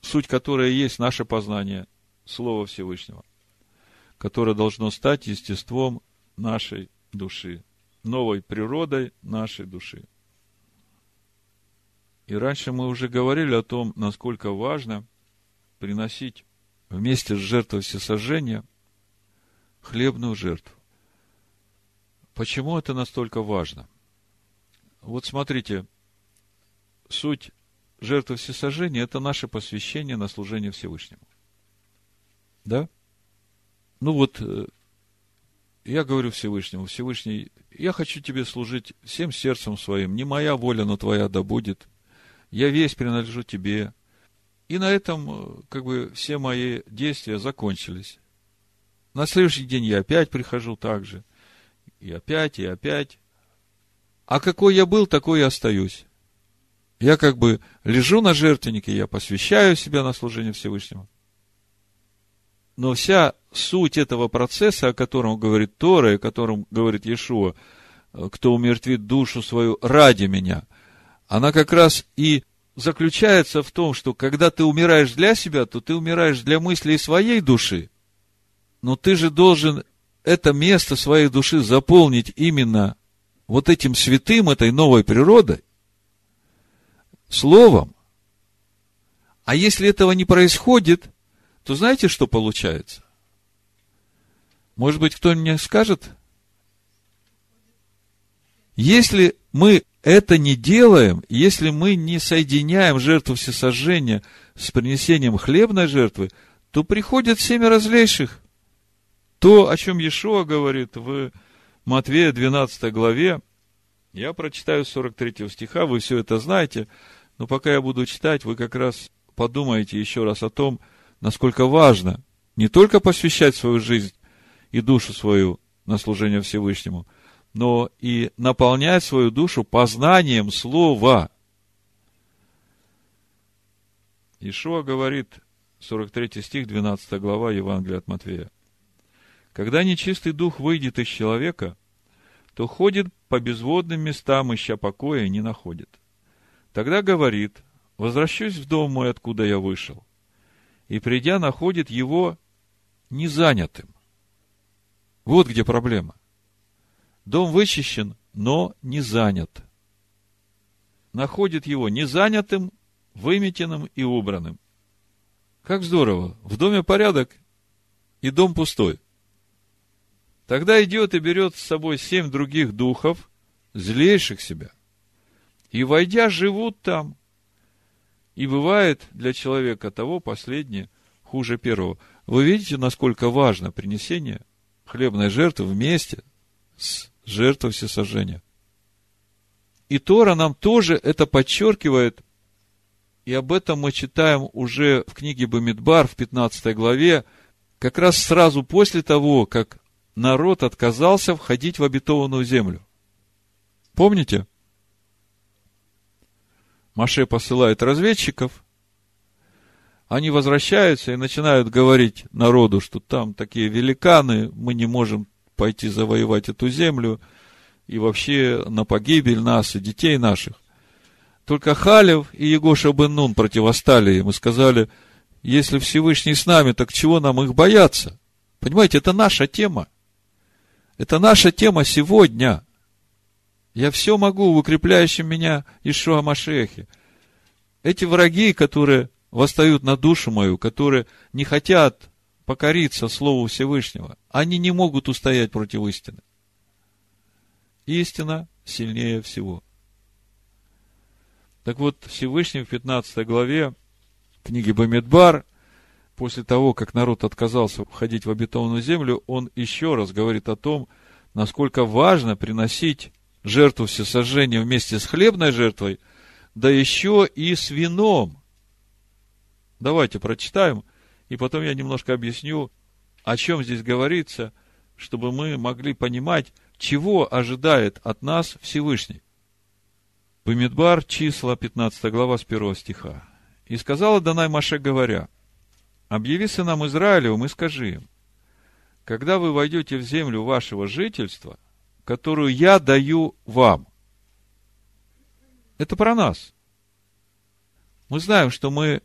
суть которой есть наше познание Слова Всевышнего, которое должно стать естеством нашей души, новой природой нашей души. И раньше мы уже говорили о том, насколько важно приносить вместе с жертвой всесожжения хлебную жертву. Почему это настолько важно? Вот смотрите, суть жертвы всесожжения – это наше посвящение на служение Всевышнему. Да? Ну вот, э, я говорю Всевышнему, Всевышний, я хочу тебе служить всем сердцем своим, не моя воля, но твоя да будет. Я весь принадлежу тебе. И на этом, э, как бы, все мои действия закончились. На следующий день я опять прихожу так же. И опять, и опять. А какой я был, такой и остаюсь. Я как бы лежу на жертвеннике, я посвящаю себя на служение Всевышнему. Но вся суть этого процесса, о котором говорит Тора, и о котором говорит Иешуа, кто умертвит душу свою ради меня, она как раз и заключается в том, что когда ты умираешь для себя, то ты умираешь для мыслей своей души. Но ты же должен это место своей души заполнить именно вот этим святым, этой новой природой, словом. А если этого не происходит, то знаете, что получается? Может быть, кто мне скажет? Если мы это не делаем, если мы не соединяем жертву всесожжения с принесением хлебной жертвы, то приходят семя разлейших. То, о чем Иешуа говорит в Матвея 12 главе, я прочитаю 43 стиха, вы все это знаете, но пока я буду читать, вы как раз подумаете еще раз о том, насколько важно не только посвящать свою жизнь и душу свою на служение Всевышнему, но и наполнять свою душу познанием Слова. Ишуа говорит, 43 стих, 12 глава Евангелия от Матвея. Когда нечистый дух выйдет из человека, то ходит по безводным местам, ища покоя, и не находит. Тогда говорит, возвращусь в дом мой, откуда я вышел. И придя, находит его незанятым. Вот где проблема. Дом вычищен, но не занят. Находит его незанятым, выметенным и убранным. Как здорово! В доме порядок, и дом пустой. Тогда идет и берет с собой семь других духов, злейших себя, и, войдя, живут там. И бывает для человека того последнее хуже первого. Вы видите, насколько важно принесение хлебной жертвы вместе с жертвой всесожжения. И Тора нам тоже это подчеркивает, и об этом мы читаем уже в книге Бамидбар в 15 главе, как раз сразу после того, как народ отказался входить в обетованную землю. Помните? Маше посылает разведчиков, они возвращаются и начинают говорить народу, что там такие великаны, мы не можем пойти завоевать эту землю, и вообще на погибель нас и детей наших. Только Халев и Егоша бен Нун противостали им и сказали, если Всевышний с нами, так чего нам их бояться? Понимаете, это наша тема. Это наша тема сегодня. Я все могу в укрепляющем меня Ишуа Машехе. Эти враги, которые восстают на душу мою, которые не хотят покориться Слову Всевышнего, они не могут устоять против истины. Истина сильнее всего. Так вот, Всевышний в 15 главе книги Бамидбар, после того, как народ отказался входить в обетованную землю, он еще раз говорит о том, насколько важно приносить жертву всесожжения вместе с хлебной жертвой, да еще и с вином. Давайте прочитаем, и потом я немножко объясню, о чем здесь говорится, чтобы мы могли понимать, чего ожидает от нас Всевышний. Бамидбар, числа, 15 глава, с 1 стиха. «И сказала Данай Маше, говоря, «Объяви сынам Израилевым и скажи им, когда вы войдете в землю вашего жительства – которую я даю вам. Это про нас. Мы знаем, что мы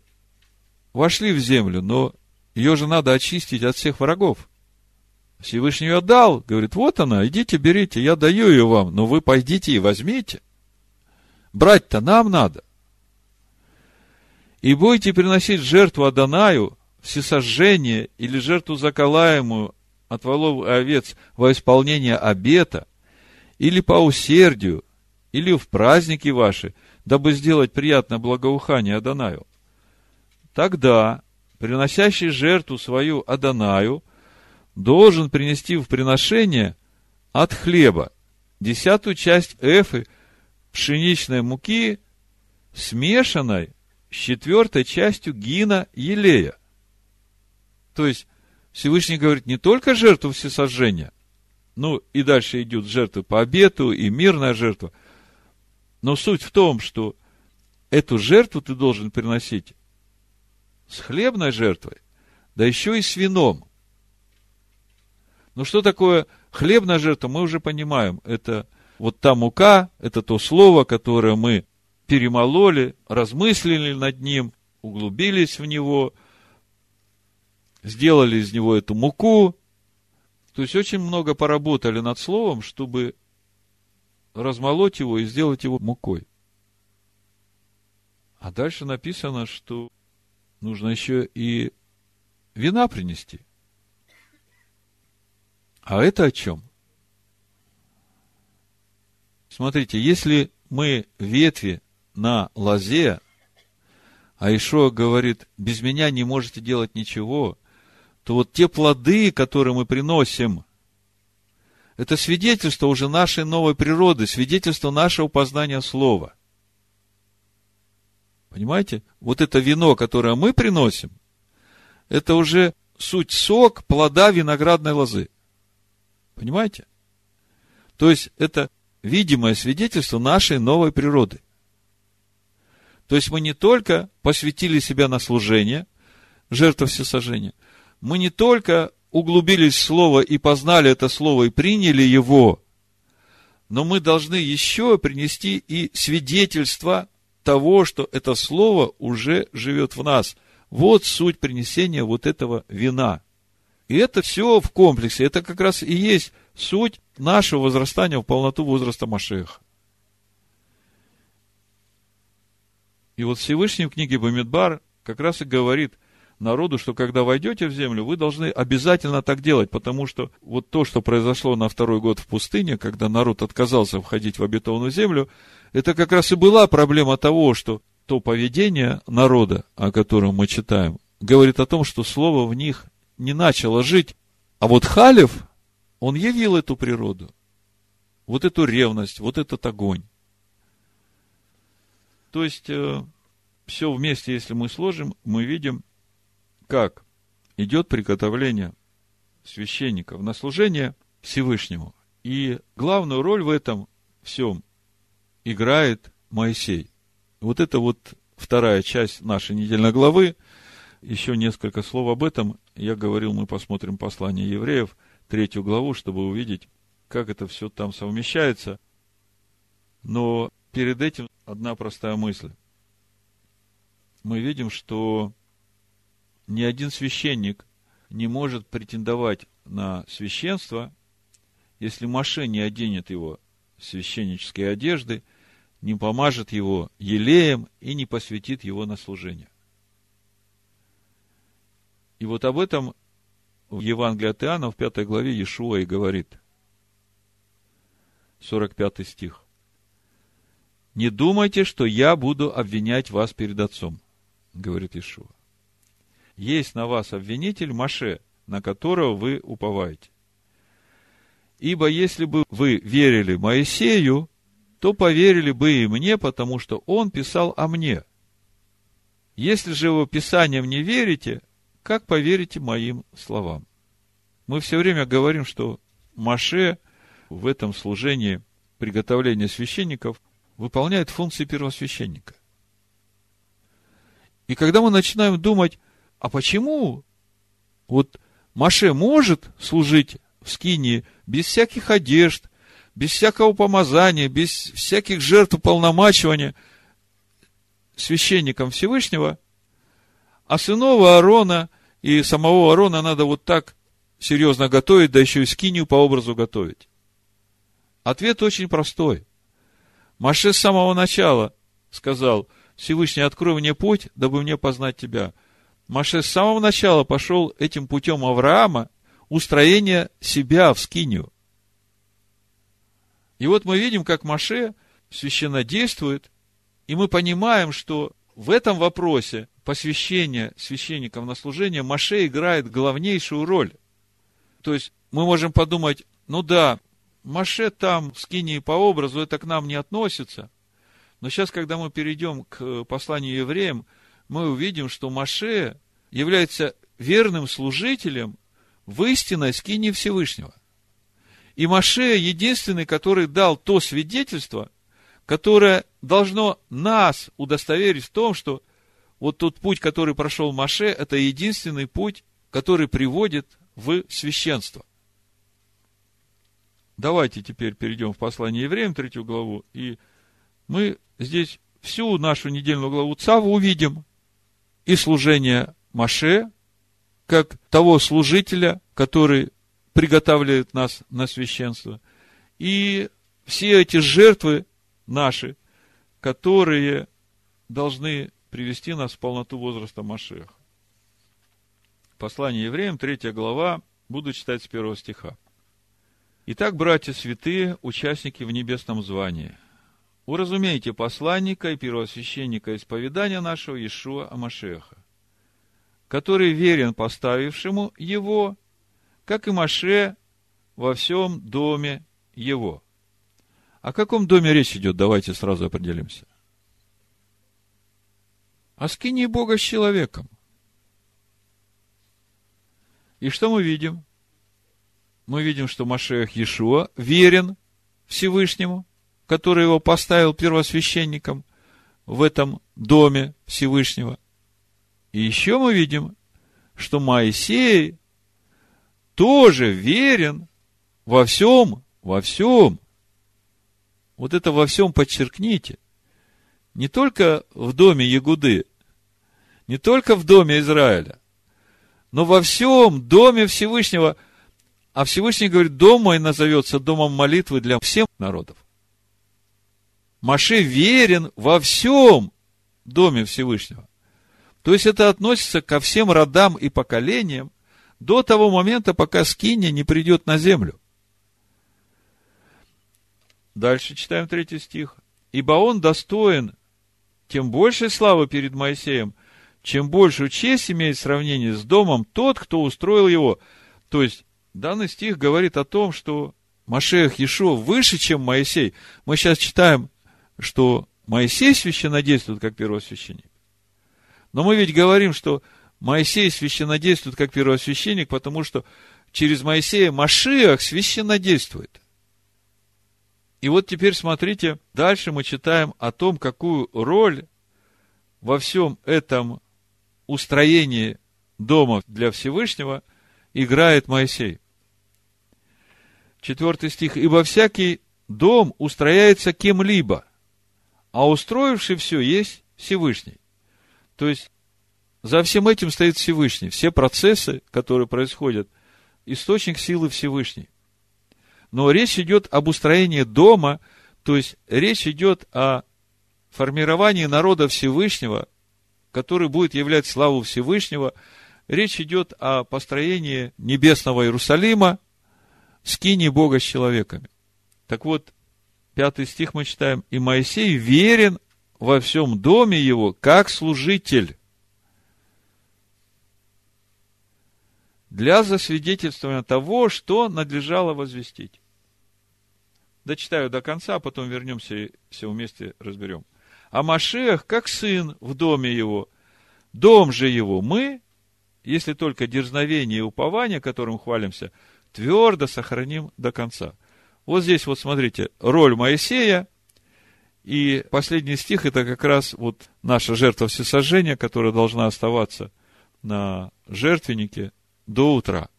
вошли в землю, но ее же надо очистить от всех врагов. Всевышний ее дал, говорит, вот она, идите, берите, я даю ее вам, но вы пойдите и возьмите. Брать-то нам надо. И будете приносить жертву Адонаю, всесожжение или жертву заколаемую от волов и овец во исполнение обета – или по усердию, или в праздники ваши, дабы сделать приятное благоухание Адонаю. Тогда приносящий жертву свою Адонаю должен принести в приношение от хлеба десятую часть эфы пшеничной муки, смешанной с четвертой частью гина елея. То есть, Всевышний говорит не только жертву всесожжения, ну и дальше идут жертвы по обету и мирная жертва, но суть в том, что эту жертву ты должен приносить с хлебной жертвой, да еще и с вином. Ну что такое хлебная жертва, мы уже понимаем. Это вот та мука, это то слово, которое мы перемололи, размыслили над ним, углубились в него, сделали из него эту муку. То есть очень много поработали над словом, чтобы размолоть его и сделать его мукой. А дальше написано, что нужно еще и вина принести. А это о чем? Смотрите, если мы ветви на лозе, а Ишуа говорит, без меня не можете делать ничего, то вот те плоды, которые мы приносим, это свидетельство уже нашей новой природы, свидетельство нашего познания слова. Понимаете? Вот это вино, которое мы приносим, это уже суть сок плода виноградной лозы. Понимаете? То есть, это видимое свидетельство нашей новой природы. То есть, мы не только посвятили себя на служение, жертва всесожжения, мы не только углубились в Слово и познали это Слово и приняли его, но мы должны еще принести и свидетельство того, что это Слово уже живет в нас. Вот суть принесения вот этого вина. И это все в комплексе. Это как раз и есть суть нашего возрастания в полноту возраста Машеха. И вот Всевышний в книге Бамидбар как раз и говорит, народу, что когда войдете в землю, вы должны обязательно так делать, потому что вот то, что произошло на второй год в пустыне, когда народ отказался входить в обетованную землю, это как раз и была проблема того, что то поведение народа, о котором мы читаем, говорит о том, что слово в них не начало жить. А вот Халев, он явил эту природу, вот эту ревность, вот этот огонь. То есть, э, все вместе, если мы сложим, мы видим, как идет приготовление священников на служение Всевышнему. И главную роль в этом всем играет Моисей. Вот это вот вторая часть нашей недельной главы. Еще несколько слов об этом. Я говорил, мы посмотрим послание евреев, третью главу, чтобы увидеть, как это все там совмещается. Но перед этим одна простая мысль. Мы видим, что ни один священник не может претендовать на священство, если Маше не оденет его в священнические одежды, не помажет его елеем и не посвятит его на служение. И вот об этом в Евангелии от Иоанна в пятой главе Иешуа и говорит. 45 стих. «Не думайте, что я буду обвинять вас перед Отцом», говорит Иешуа есть на вас обвинитель Маше, на которого вы уповаете. Ибо если бы вы верили Моисею, то поверили бы и мне, потому что он писал о мне. Если же его писанием не верите, как поверите моим словам? Мы все время говорим, что Маше в этом служении приготовления священников выполняет функции первосвященника. И когда мы начинаем думать, а почему вот Маше может служить в скинии без всяких одежд, без всякого помазания, без всяких жертв полномачивания священником Всевышнего, а сынов Аарона и самого Аарона надо вот так серьезно готовить, да еще и скинию по образу готовить. Ответ очень простой. Маше с самого начала сказал, Всевышний, открой мне путь, дабы мне познать тебя. Маше с самого начала пошел этим путем Авраама устроения себя в скинию. И вот мы видим, как Маше священно действует, и мы понимаем, что в этом вопросе посвящения священников на служение Маше играет главнейшую роль. То есть мы можем подумать, ну да, Маше там в скинии по образу, это к нам не относится. Но сейчас, когда мы перейдем к посланию евреям, мы увидим, что Маше является верным служителем в истинной скине Всевышнего. И Маше единственный, который дал то свидетельство, которое должно нас удостоверить в том, что вот тот путь, который прошел Маше, это единственный путь, который приводит в священство. Давайте теперь перейдем в послание евреям, третью главу, и мы здесь всю нашу недельную главу Цаву увидим и служение Маше, как того служителя, который приготавливает нас на священство, и все эти жертвы наши, которые должны привести нас в полноту возраста Машеха. Послание евреям, третья глава, буду читать с первого стиха. Итак, братья святые, участники в небесном звании, уразумейте посланника и первосвященника исповедания нашего Иешуа Амашеха, который верен поставившему его, как и Маше во всем доме его. О каком доме речь идет, давайте сразу определимся. О скинии Бога с человеком. И что мы видим? мы видим, что Машех Иешуа верен Всевышнему, который его поставил первосвященником в этом доме Всевышнего. И еще мы видим, что Моисей тоже верен во всем, во всем. Вот это во всем подчеркните. Не только в доме Ягуды, не только в доме Израиля, но во всем доме Всевышнего – а Всевышний говорит, дом мой назовется домом молитвы для всех народов. Маше верен во всем доме Всевышнего. То есть это относится ко всем родам и поколениям до того момента, пока скиния не придет на землю. Дальше читаем третий стих. Ибо он достоин тем большей славы перед Моисеем, чем большую честь имеет сравнение с домом тот, кто устроил его. То есть, Данный стих говорит о том, что Машех Ешо выше, чем Моисей. Мы сейчас читаем, что Моисей священнодействует как первосвященник. Но мы ведь говорим, что Моисей священнодействует как первосвященник, потому что через Моисея Машиах священнодействует. И вот теперь смотрите, дальше мы читаем о том, какую роль во всем этом устроении дома для Всевышнего играет Моисей. Четвертый стих. «Ибо всякий дом устрояется кем-либо, а устроивший все есть Всевышний». То есть, за всем этим стоит Всевышний. Все процессы, которые происходят, источник силы Всевышний. Но речь идет об устроении дома, то есть речь идет о формировании народа Всевышнего, который будет являть славу Всевышнего. Речь идет о построении небесного Иерусалима, скини Бога с человеками. Так вот, пятый стих мы читаем, и Моисей верен во всем доме его, как служитель. Для засвидетельствования того, что надлежало возвестить. Дочитаю до конца, а потом вернемся и все вместе разберем. А Машех, как сын в доме его, дом же его мы, если только дерзновение и упование, которым хвалимся – твердо сохраним до конца. Вот здесь вот смотрите, роль Моисея, и последний стих это как раз вот наша жертва всесожжения, которая должна оставаться на жертвеннике до утра.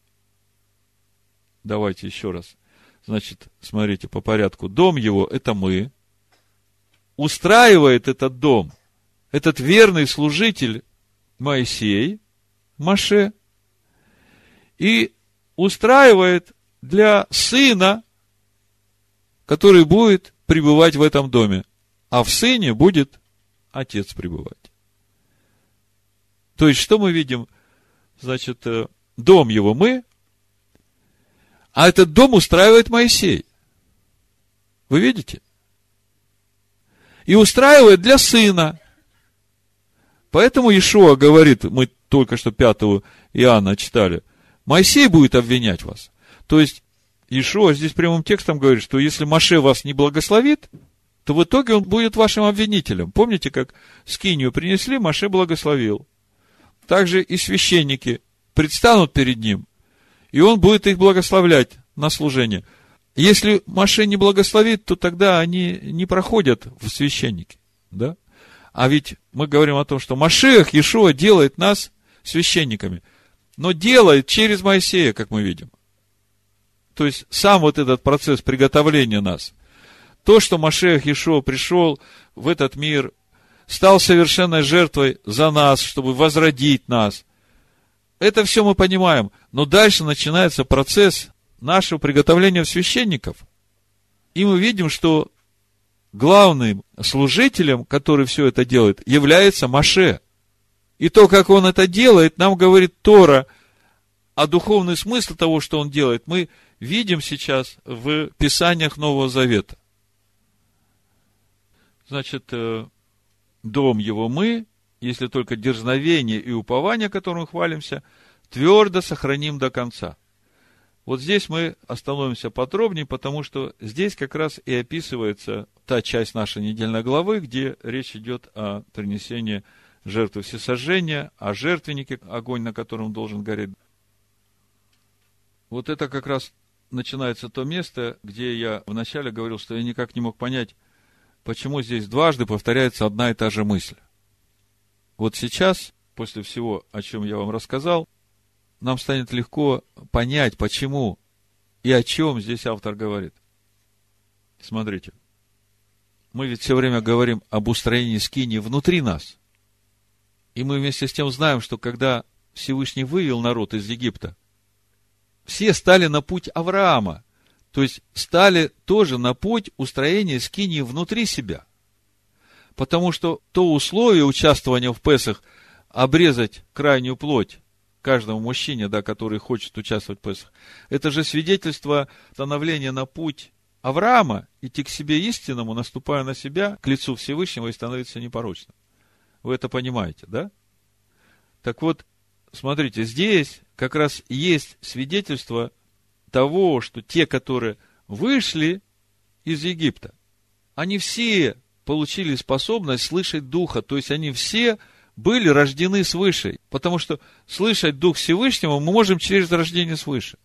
Давайте еще раз. Значит, смотрите по порядку. Дом его – это мы. Устраивает этот дом этот верный служитель Моисей, Маше, и устраивает для сына, который будет пребывать в этом доме. А в сыне будет отец пребывать. То есть, что мы видим? Значит, э, дом его мы, а этот дом устраивает Моисей. Вы видите? И устраивает для сына. Поэтому Ишуа говорит, мы только что 5 Иоанна читали, Моисей будет обвинять вас. То есть, Ишуа здесь прямым текстом говорит, что если Маше вас не благословит, то в итоге он будет вашим обвинителем. Помните, как скинию принесли, Маше благословил. Также и священники предстанут перед ним, и он будет их благословлять на служение. Если Маше не благословит, то тогда они не проходят в священники. Да? А ведь мы говорим о том, что Машех, Иешуа делает нас священниками. Но делает через Моисея, как мы видим. То есть, сам вот этот процесс приготовления нас. То, что Машех Иешуа пришел в этот мир, стал совершенной жертвой за нас, чтобы возродить нас. Это все мы понимаем. Но дальше начинается процесс нашего приготовления священников. И мы видим, что главным служителем, который все это делает, является Маше. И то, как он это делает, нам говорит Тора, а духовный смысл того, что он делает, мы видим сейчас в Писаниях Нового Завета. Значит, э, дом его мы, если только дерзновение и упование, которым хвалимся, твердо сохраним до конца – вот здесь мы остановимся подробнее, потому что здесь как раз и описывается та часть нашей недельной главы, где речь идет о принесении жертвы всесожжения, о жертвеннике, огонь на котором должен гореть. Вот это как раз начинается то место, где я вначале говорил, что я никак не мог понять, почему здесь дважды повторяется одна и та же мысль. Вот сейчас, после всего, о чем я вам рассказал, нам станет легко понять, почему и о чем здесь автор говорит. Смотрите. Мы ведь все время говорим об устроении скини внутри нас. И мы вместе с тем знаем, что когда Всевышний вывел народ из Египта, все стали на путь Авраама. То есть, стали тоже на путь устроения скинии внутри себя. Потому что то условие участвования в Песах обрезать крайнюю плоть каждому мужчине, да, который хочет участвовать в Песах, это же свидетельство становления на путь Авраама, идти к себе истинному, наступая на себя, к лицу Всевышнего и становиться непорочным. Вы это понимаете, да? Так вот, смотрите, здесь как раз есть свидетельство того, что те, которые вышли из Египта, они все получили способность слышать Духа, то есть они все были рождены свыше. Потому что слышать Дух Всевышнего мы можем через рождение свыше.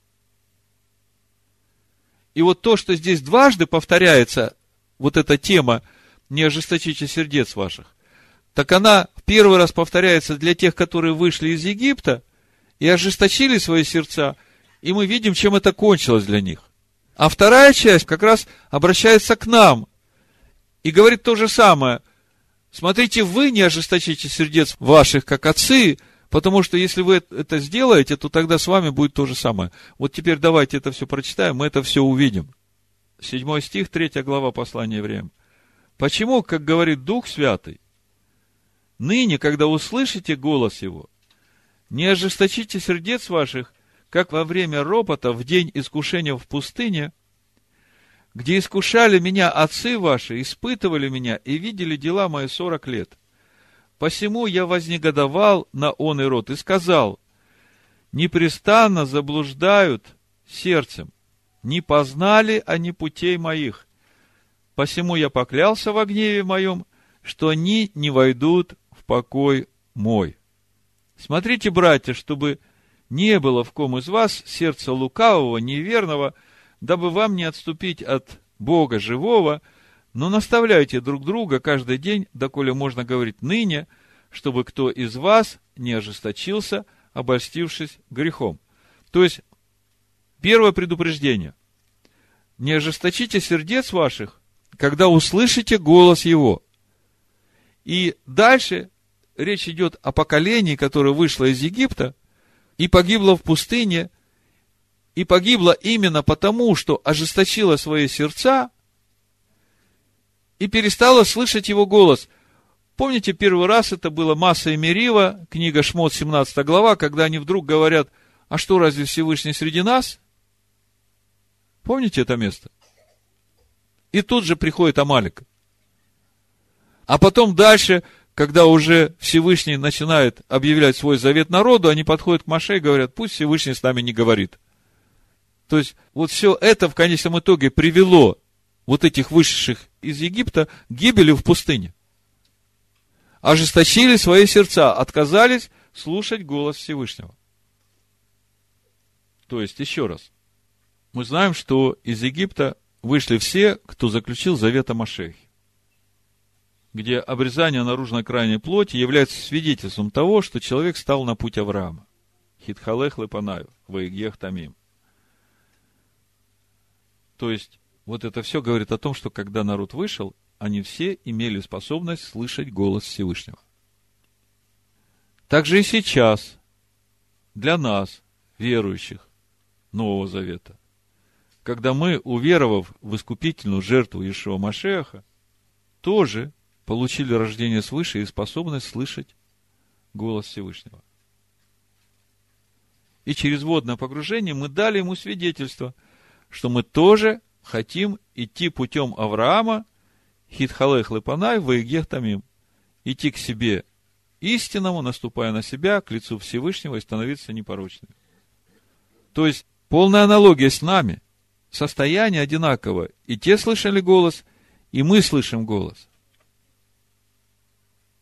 И вот то, что здесь дважды повторяется, вот эта тема «не ожесточите сердец ваших», так она в первый раз повторяется для тех, которые вышли из Египта и ожесточили свои сердца, и мы видим, чем это кончилось для них. А вторая часть как раз обращается к нам и говорит то же самое. Смотрите, вы не ожесточите сердец ваших, как отцы, потому что если вы это сделаете, то тогда с вами будет то же самое. Вот теперь давайте это все прочитаем, мы это все увидим. Седьмой стих, третья глава послания евреям. Почему, как говорит Дух Святый, ныне, когда услышите голос Его, не ожесточите сердец ваших, как во время ропота в день искушения в пустыне, где искушали меня отцы ваши, испытывали меня и видели дела мои сорок лет. Посему я вознегодовал на он и род и сказал, непрестанно заблуждают сердцем, не познали они путей моих. Посему я поклялся во гневе моем, что они не войдут в покой мой. Смотрите, братья, чтобы не было в ком из вас сердца лукавого, неверного, дабы вам не отступить от Бога живого, но наставляйте друг друга каждый день, доколе можно говорить ныне, чтобы кто из вас не ожесточился, обольстившись грехом. То есть, первое предупреждение. Не ожесточите сердец ваших, когда услышите голос его. И дальше речь идет о поколении, которое вышло из Египта и погибло в пустыне – и погибла именно потому, что ожесточила свои сердца и перестала слышать его голос. Помните, первый раз это было Масса и Мерива, книга Шмот, 17 глава, когда они вдруг говорят, а что, разве Всевышний среди нас? Помните это место? И тут же приходит Амалик. А потом дальше, когда уже Всевышний начинает объявлять свой завет народу, они подходят к Маше и говорят, пусть Всевышний с нами не говорит. То есть, вот все это в конечном итоге привело вот этих вышедших из Египта к гибели в пустыне. Ожесточили свои сердца, отказались слушать голос Всевышнего. То есть, еще раз, мы знаем, что из Египта вышли все, кто заключил завет о Машехе, где обрезание наружной крайней плоти является свидетельством того, что человек стал на путь Авраама. Хитхалех Лепанаю, Ваигех Тамим. То есть, вот это все говорит о том, что когда народ вышел, они все имели способность слышать голос Всевышнего. Также и сейчас для нас, верующих Нового Завета, когда мы, уверовав в искупительную жертву Ишуа Машеха, тоже получили рождение свыше и способность слышать голос Всевышнего. И через водное погружение мы дали ему свидетельство, что мы тоже хотим идти путем Авраама, Хитхалех Лепанай, Ваегех Тамим, идти к себе истинному, наступая на себя, к лицу Всевышнего и становиться непорочным. То есть, полная аналогия с нами – состояние одинаково. И те слышали голос, и мы слышим голос.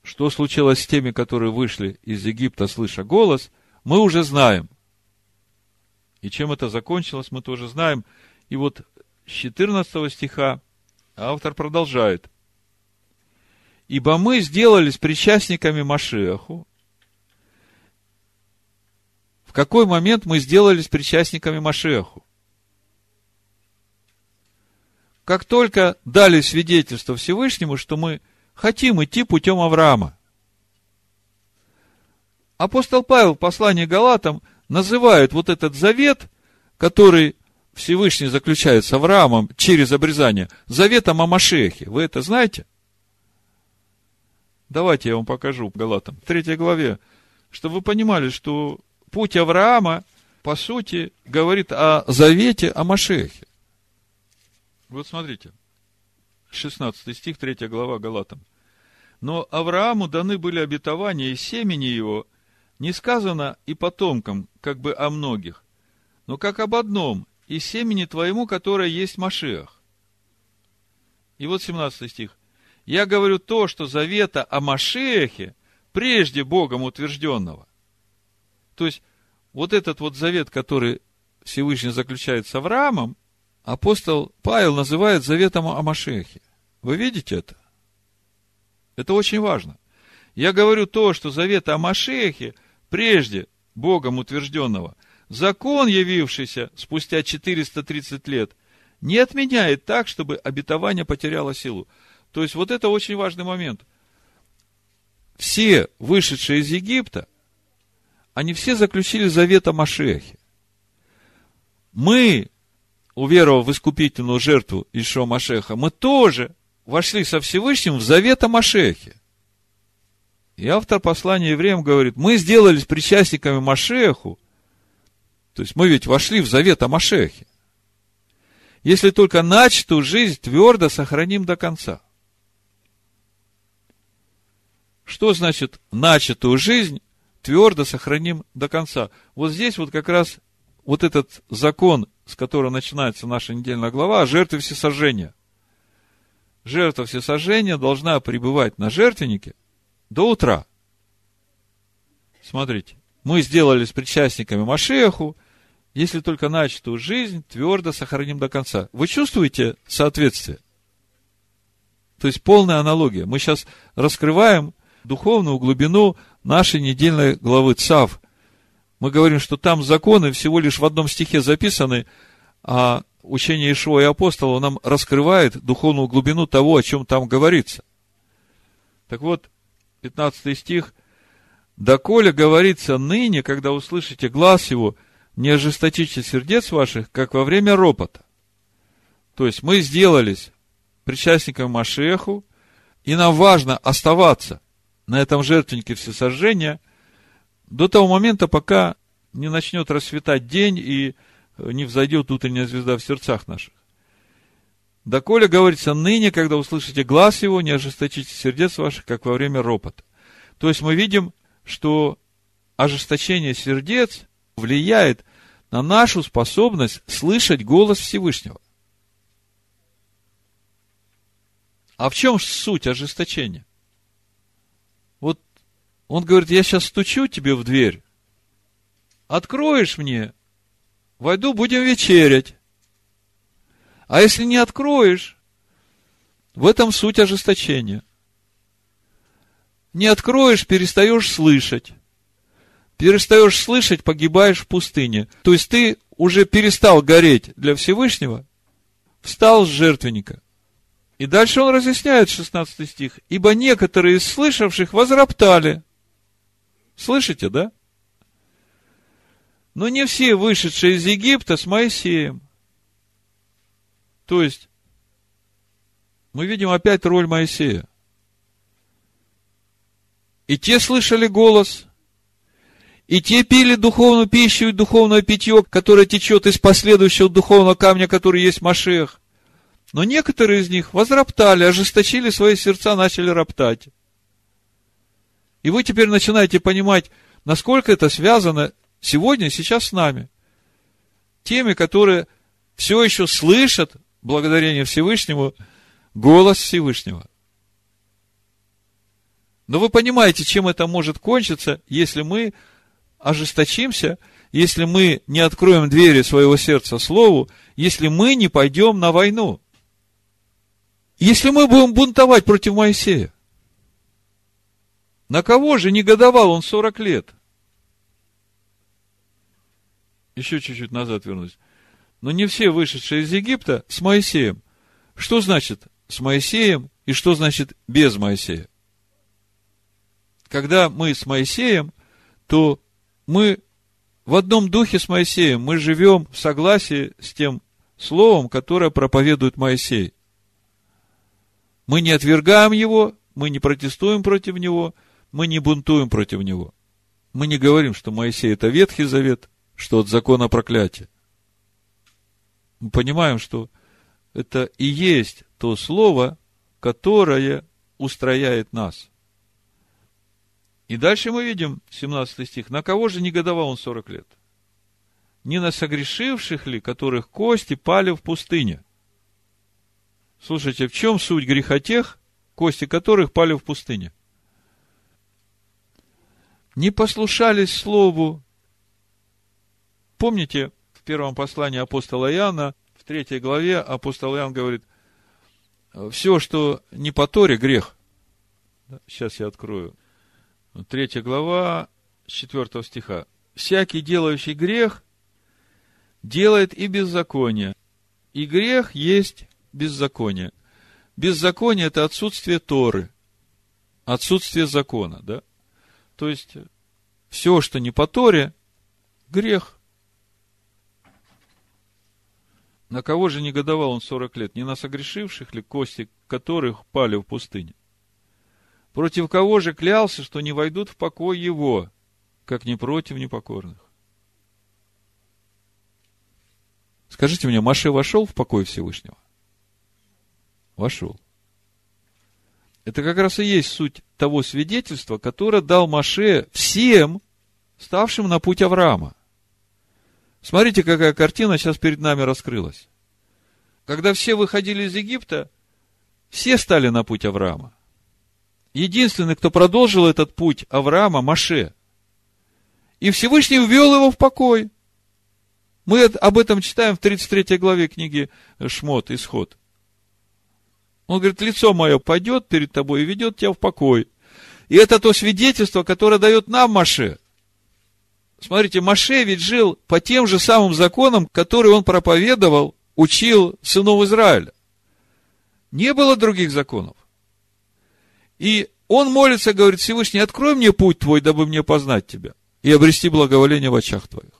Что случилось с теми, которые вышли из Египта, слыша голос, мы уже знаем. И чем это закончилось, мы тоже знаем. И вот с 14 стиха автор продолжает. «Ибо мы сделались причастниками Машеху». В какой момент мы сделались причастниками Машеху? как только дали свидетельство Всевышнему, что мы хотим идти путем Авраама. Апостол Павел в послании Галатам называет вот этот завет, который Всевышний заключает с Авраамом через обрезание, заветом о Машехе. Вы это знаете? Давайте я вам покажу Галатам, в третьей главе, чтобы вы понимали, что путь Авраама, по сути, говорит о завете о Машехе. Вот смотрите, 16 стих, 3 глава Галатам. Но Аврааму даны были обетования и семени его, не сказано и потомкам, как бы о многих, но как об одном, и семени твоему, которое есть Машиах. И вот 17 стих. Я говорю то, что завета о Машехе прежде Богом утвержденного. То есть, вот этот вот завет, который Всевышний заключает с Авраамом, апостол Павел называет заветом о Машехе. Вы видите это? Это очень важно. Я говорю то, что завет о Машехе, прежде Богом утвержденного, закон, явившийся спустя 430 лет, не отменяет так, чтобы обетование потеряло силу. То есть, вот это очень важный момент. Все вышедшие из Египта, они все заключили завет о Машехе. Мы уверовав в искупительную жертву Ишо Машеха, мы тоже вошли со Всевышним в завет о Машехе. И автор послания евреям говорит, мы сделались причастниками Машеху, то есть мы ведь вошли в завет о Машехе. Если только начатую жизнь твердо сохраним до конца. Что значит начатую жизнь твердо сохраним до конца? Вот здесь вот как раз вот этот закон с которого начинается наша недельная глава, о жертве всесожжения. Жертва всесожжения должна пребывать на жертвеннике до утра. Смотрите, мы сделались причастниками Машеху, если только начатую жизнь твердо сохраним до конца. Вы чувствуете соответствие? То есть полная аналогия. Мы сейчас раскрываем духовную глубину нашей недельной главы ЦАВ – мы говорим, что там законы всего лишь в одном стихе записаны, а учение Ишуа и апостола нам раскрывает духовную глубину того, о чем там говорится. Так вот, 15 стих. «Доколе говорится ныне, когда услышите глаз его, не ожесточите сердец ваших, как во время ропота». То есть, мы сделались причастниками Машеху, и нам важно оставаться на этом жертвеннике всесожжения – до того момента, пока не начнет расцветать день и не взойдет утренняя звезда в сердцах наших. Доколе говорится ныне, когда услышите глаз его, не ожесточите сердец ваших, как во время ропота. То есть мы видим, что ожесточение сердец влияет на нашу способность слышать голос Всевышнего. А в чем суть ожесточения? Он говорит, я сейчас стучу тебе в дверь, откроешь мне, войду, будем вечерять. А если не откроешь, в этом суть ожесточения. Не откроешь, перестаешь слышать. Перестаешь слышать, погибаешь в пустыне. То есть ты уже перестал гореть для Всевышнего, встал с жертвенника. И дальше он разъясняет 16 стих. Ибо некоторые из слышавших возроптали. Слышите, да? Но не все вышедшие из Египта с Моисеем. То есть, мы видим опять роль Моисея. И те слышали голос, и те пили духовную пищу и духовное питье, которое течет из последующего духовного камня, который есть Машех. Но некоторые из них возроптали, ожесточили свои сердца, начали роптать. И вы теперь начинаете понимать, насколько это связано сегодня, сейчас с нами. Теми, которые все еще слышат благодарение Всевышнему, голос Всевышнего. Но вы понимаете, чем это может кончиться, если мы ожесточимся, если мы не откроем двери своего сердца Слову, если мы не пойдем на войну. Если мы будем бунтовать против Моисея. На кого же негодовал он 40 лет? Еще чуть-чуть назад вернусь но не все вышедшие из Египта с Моисеем. Что значит с Моисеем и что значит без Моисея? Когда мы с Моисеем, то мы в одном духе с Моисеем, мы живем в согласии с тем словом, которое проповедует Моисей. Мы не отвергаем его, мы не протестуем против него, мы не бунтуем против него. Мы не говорим, что Моисей это Ветхий Завет, что от закона проклятия мы понимаем, что это и есть то слово, которое устрояет нас. И дальше мы видим, 17 стих, на кого же негодовал он 40 лет? Не на согрешивших ли, которых кости пали в пустыне? Слушайте, в чем суть греха тех, кости которых пали в пустыне? Не послушались слову. Помните, первом послании апостола Иоанна, в третьей главе апостол Иоанн говорит, все, что не по Торе, грех. Сейчас я открою. Третья глава, четвертого стиха. Всякий, делающий грех, делает и беззаконие. И грех есть беззаконие. Беззаконие – это отсутствие Торы, отсутствие закона, да? То есть, все, что не по Торе, грех. На кого же негодовал он сорок лет? Не на согрешивших ли, кости которых пали в пустыне? Против кого же клялся, что не войдут в покой его, как не против непокорных? Скажите мне, Маше вошел в покой Всевышнего? Вошел. Это как раз и есть суть того свидетельства, которое дал Маше всем, ставшим на путь Авраама. Смотрите, какая картина сейчас перед нами раскрылась. Когда все выходили из Египта, все стали на путь Авраама. Единственный, кто продолжил этот путь Авраама, Маше. И Всевышний ввел его в покой. Мы об этом читаем в 33 главе книги Шмот, Исход. Он говорит, лицо мое пойдет перед тобой и ведет тебя в покой. И это то свидетельство, которое дает нам Маше – Смотрите, Маше ведь жил по тем же самым законам, которые он проповедовал, учил сынов Израиля. Не было других законов. И он молится, говорит, Всевышний, открой мне путь твой, дабы мне познать тебя и обрести благоволение в очах твоих.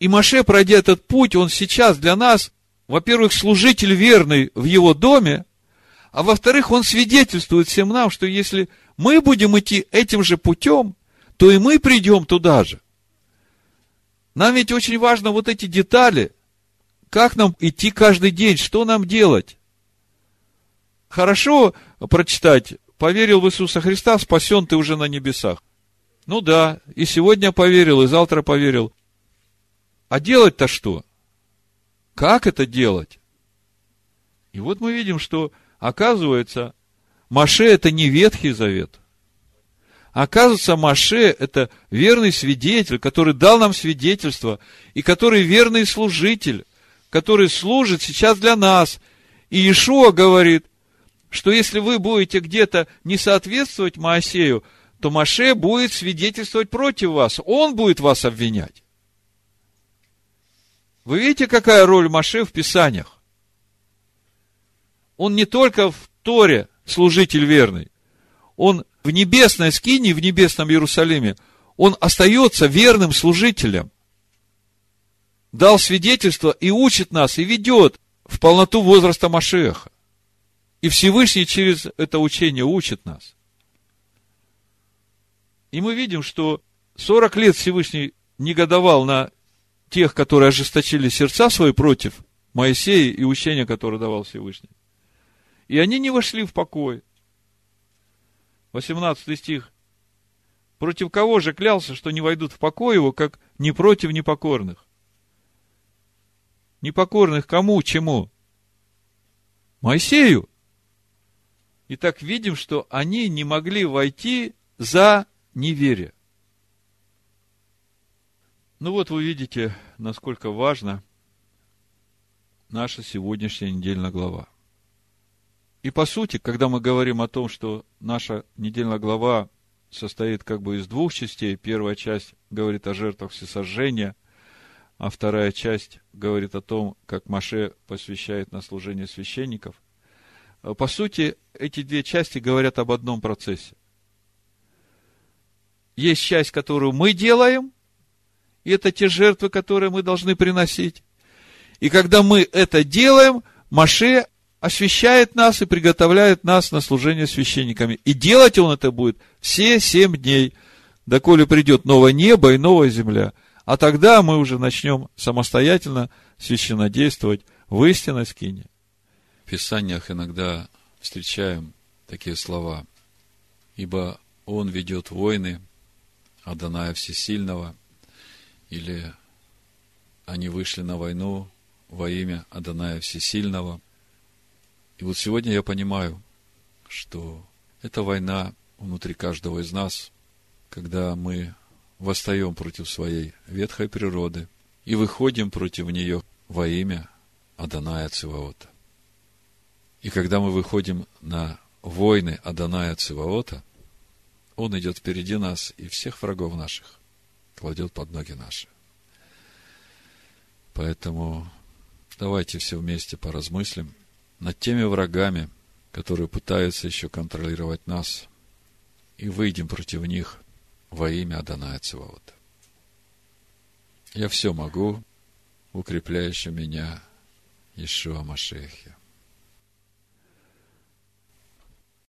И Маше, пройдя этот путь, он сейчас для нас, во-первых, служитель верный в его доме, а во-вторых, он свидетельствует всем нам, что если мы будем идти этим же путем, то и мы придем туда же. Нам ведь очень важно вот эти детали, Как нам идти каждый день? Что нам делать? Хорошо прочитать, поверил в Иисуса Христа, спасен ты уже на небесах. Ну да, и сегодня поверил, и завтра поверил. А делать-то что? Как это делать? И вот мы видим, что, оказывается, Маше – это не Ветхий Завет. Оказывается, Маше – это верный свидетель, который дал нам свидетельство, и который верный служитель, который служит сейчас для нас. И Иешуа говорит, что если вы будете где-то не соответствовать Моисею, то Маше будет свидетельствовать против вас. Он будет вас обвинять. Вы видите, какая роль Маше в Писаниях? Он не только в Торе служитель верный, он в небесной скине, в небесном Иерусалиме, он остается верным служителем. Дал свидетельство и учит нас, и ведет в полноту возраста Машеха. И Всевышний через это учение учит нас. И мы видим, что 40 лет Всевышний негодовал на тех, которые ожесточили сердца свои против Моисея и учения, которое давал Всевышний. И они не вошли в покой. 18 стих. Против кого же клялся, что не войдут в покой его, как не против непокорных? Непокорных кому, чему? Моисею. Итак, видим, что они не могли войти за неверие. Ну вот вы видите, насколько важна наша сегодняшняя недельная глава. И по сути, когда мы говорим о том, что наша недельная глава состоит как бы из двух частей, первая часть говорит о жертвах всесожжения, а вторая часть говорит о том, как Маше посвящает на служение священников. По сути, эти две части говорят об одном процессе. Есть часть, которую мы делаем, и это те жертвы, которые мы должны приносить. И когда мы это делаем, Маше освящает нас и приготовляет нас на служение священниками. И делать он это будет все семь дней, доколе придет новое небо и новая земля. А тогда мы уже начнем самостоятельно священнодействовать в истинной скине. В Писаниях иногда встречаем такие слова. Ибо он ведет войны Адоная Всесильного, или они вышли на войну во имя Адоная Всесильного – и вот сегодня я понимаю, что это война внутри каждого из нас, когда мы восстаем против своей ветхой природы и выходим против нее во имя Аданая Циваота. И когда мы выходим на войны Аданая Циваота, он идет впереди нас и всех врагов наших кладет под ноги наши. Поэтому давайте все вместе поразмыслим – над теми врагами, которые пытаются еще контролировать нас, и выйдем против них во имя Адоная Циваота. Я все могу, укрепляющий меня Ишуа Машехе.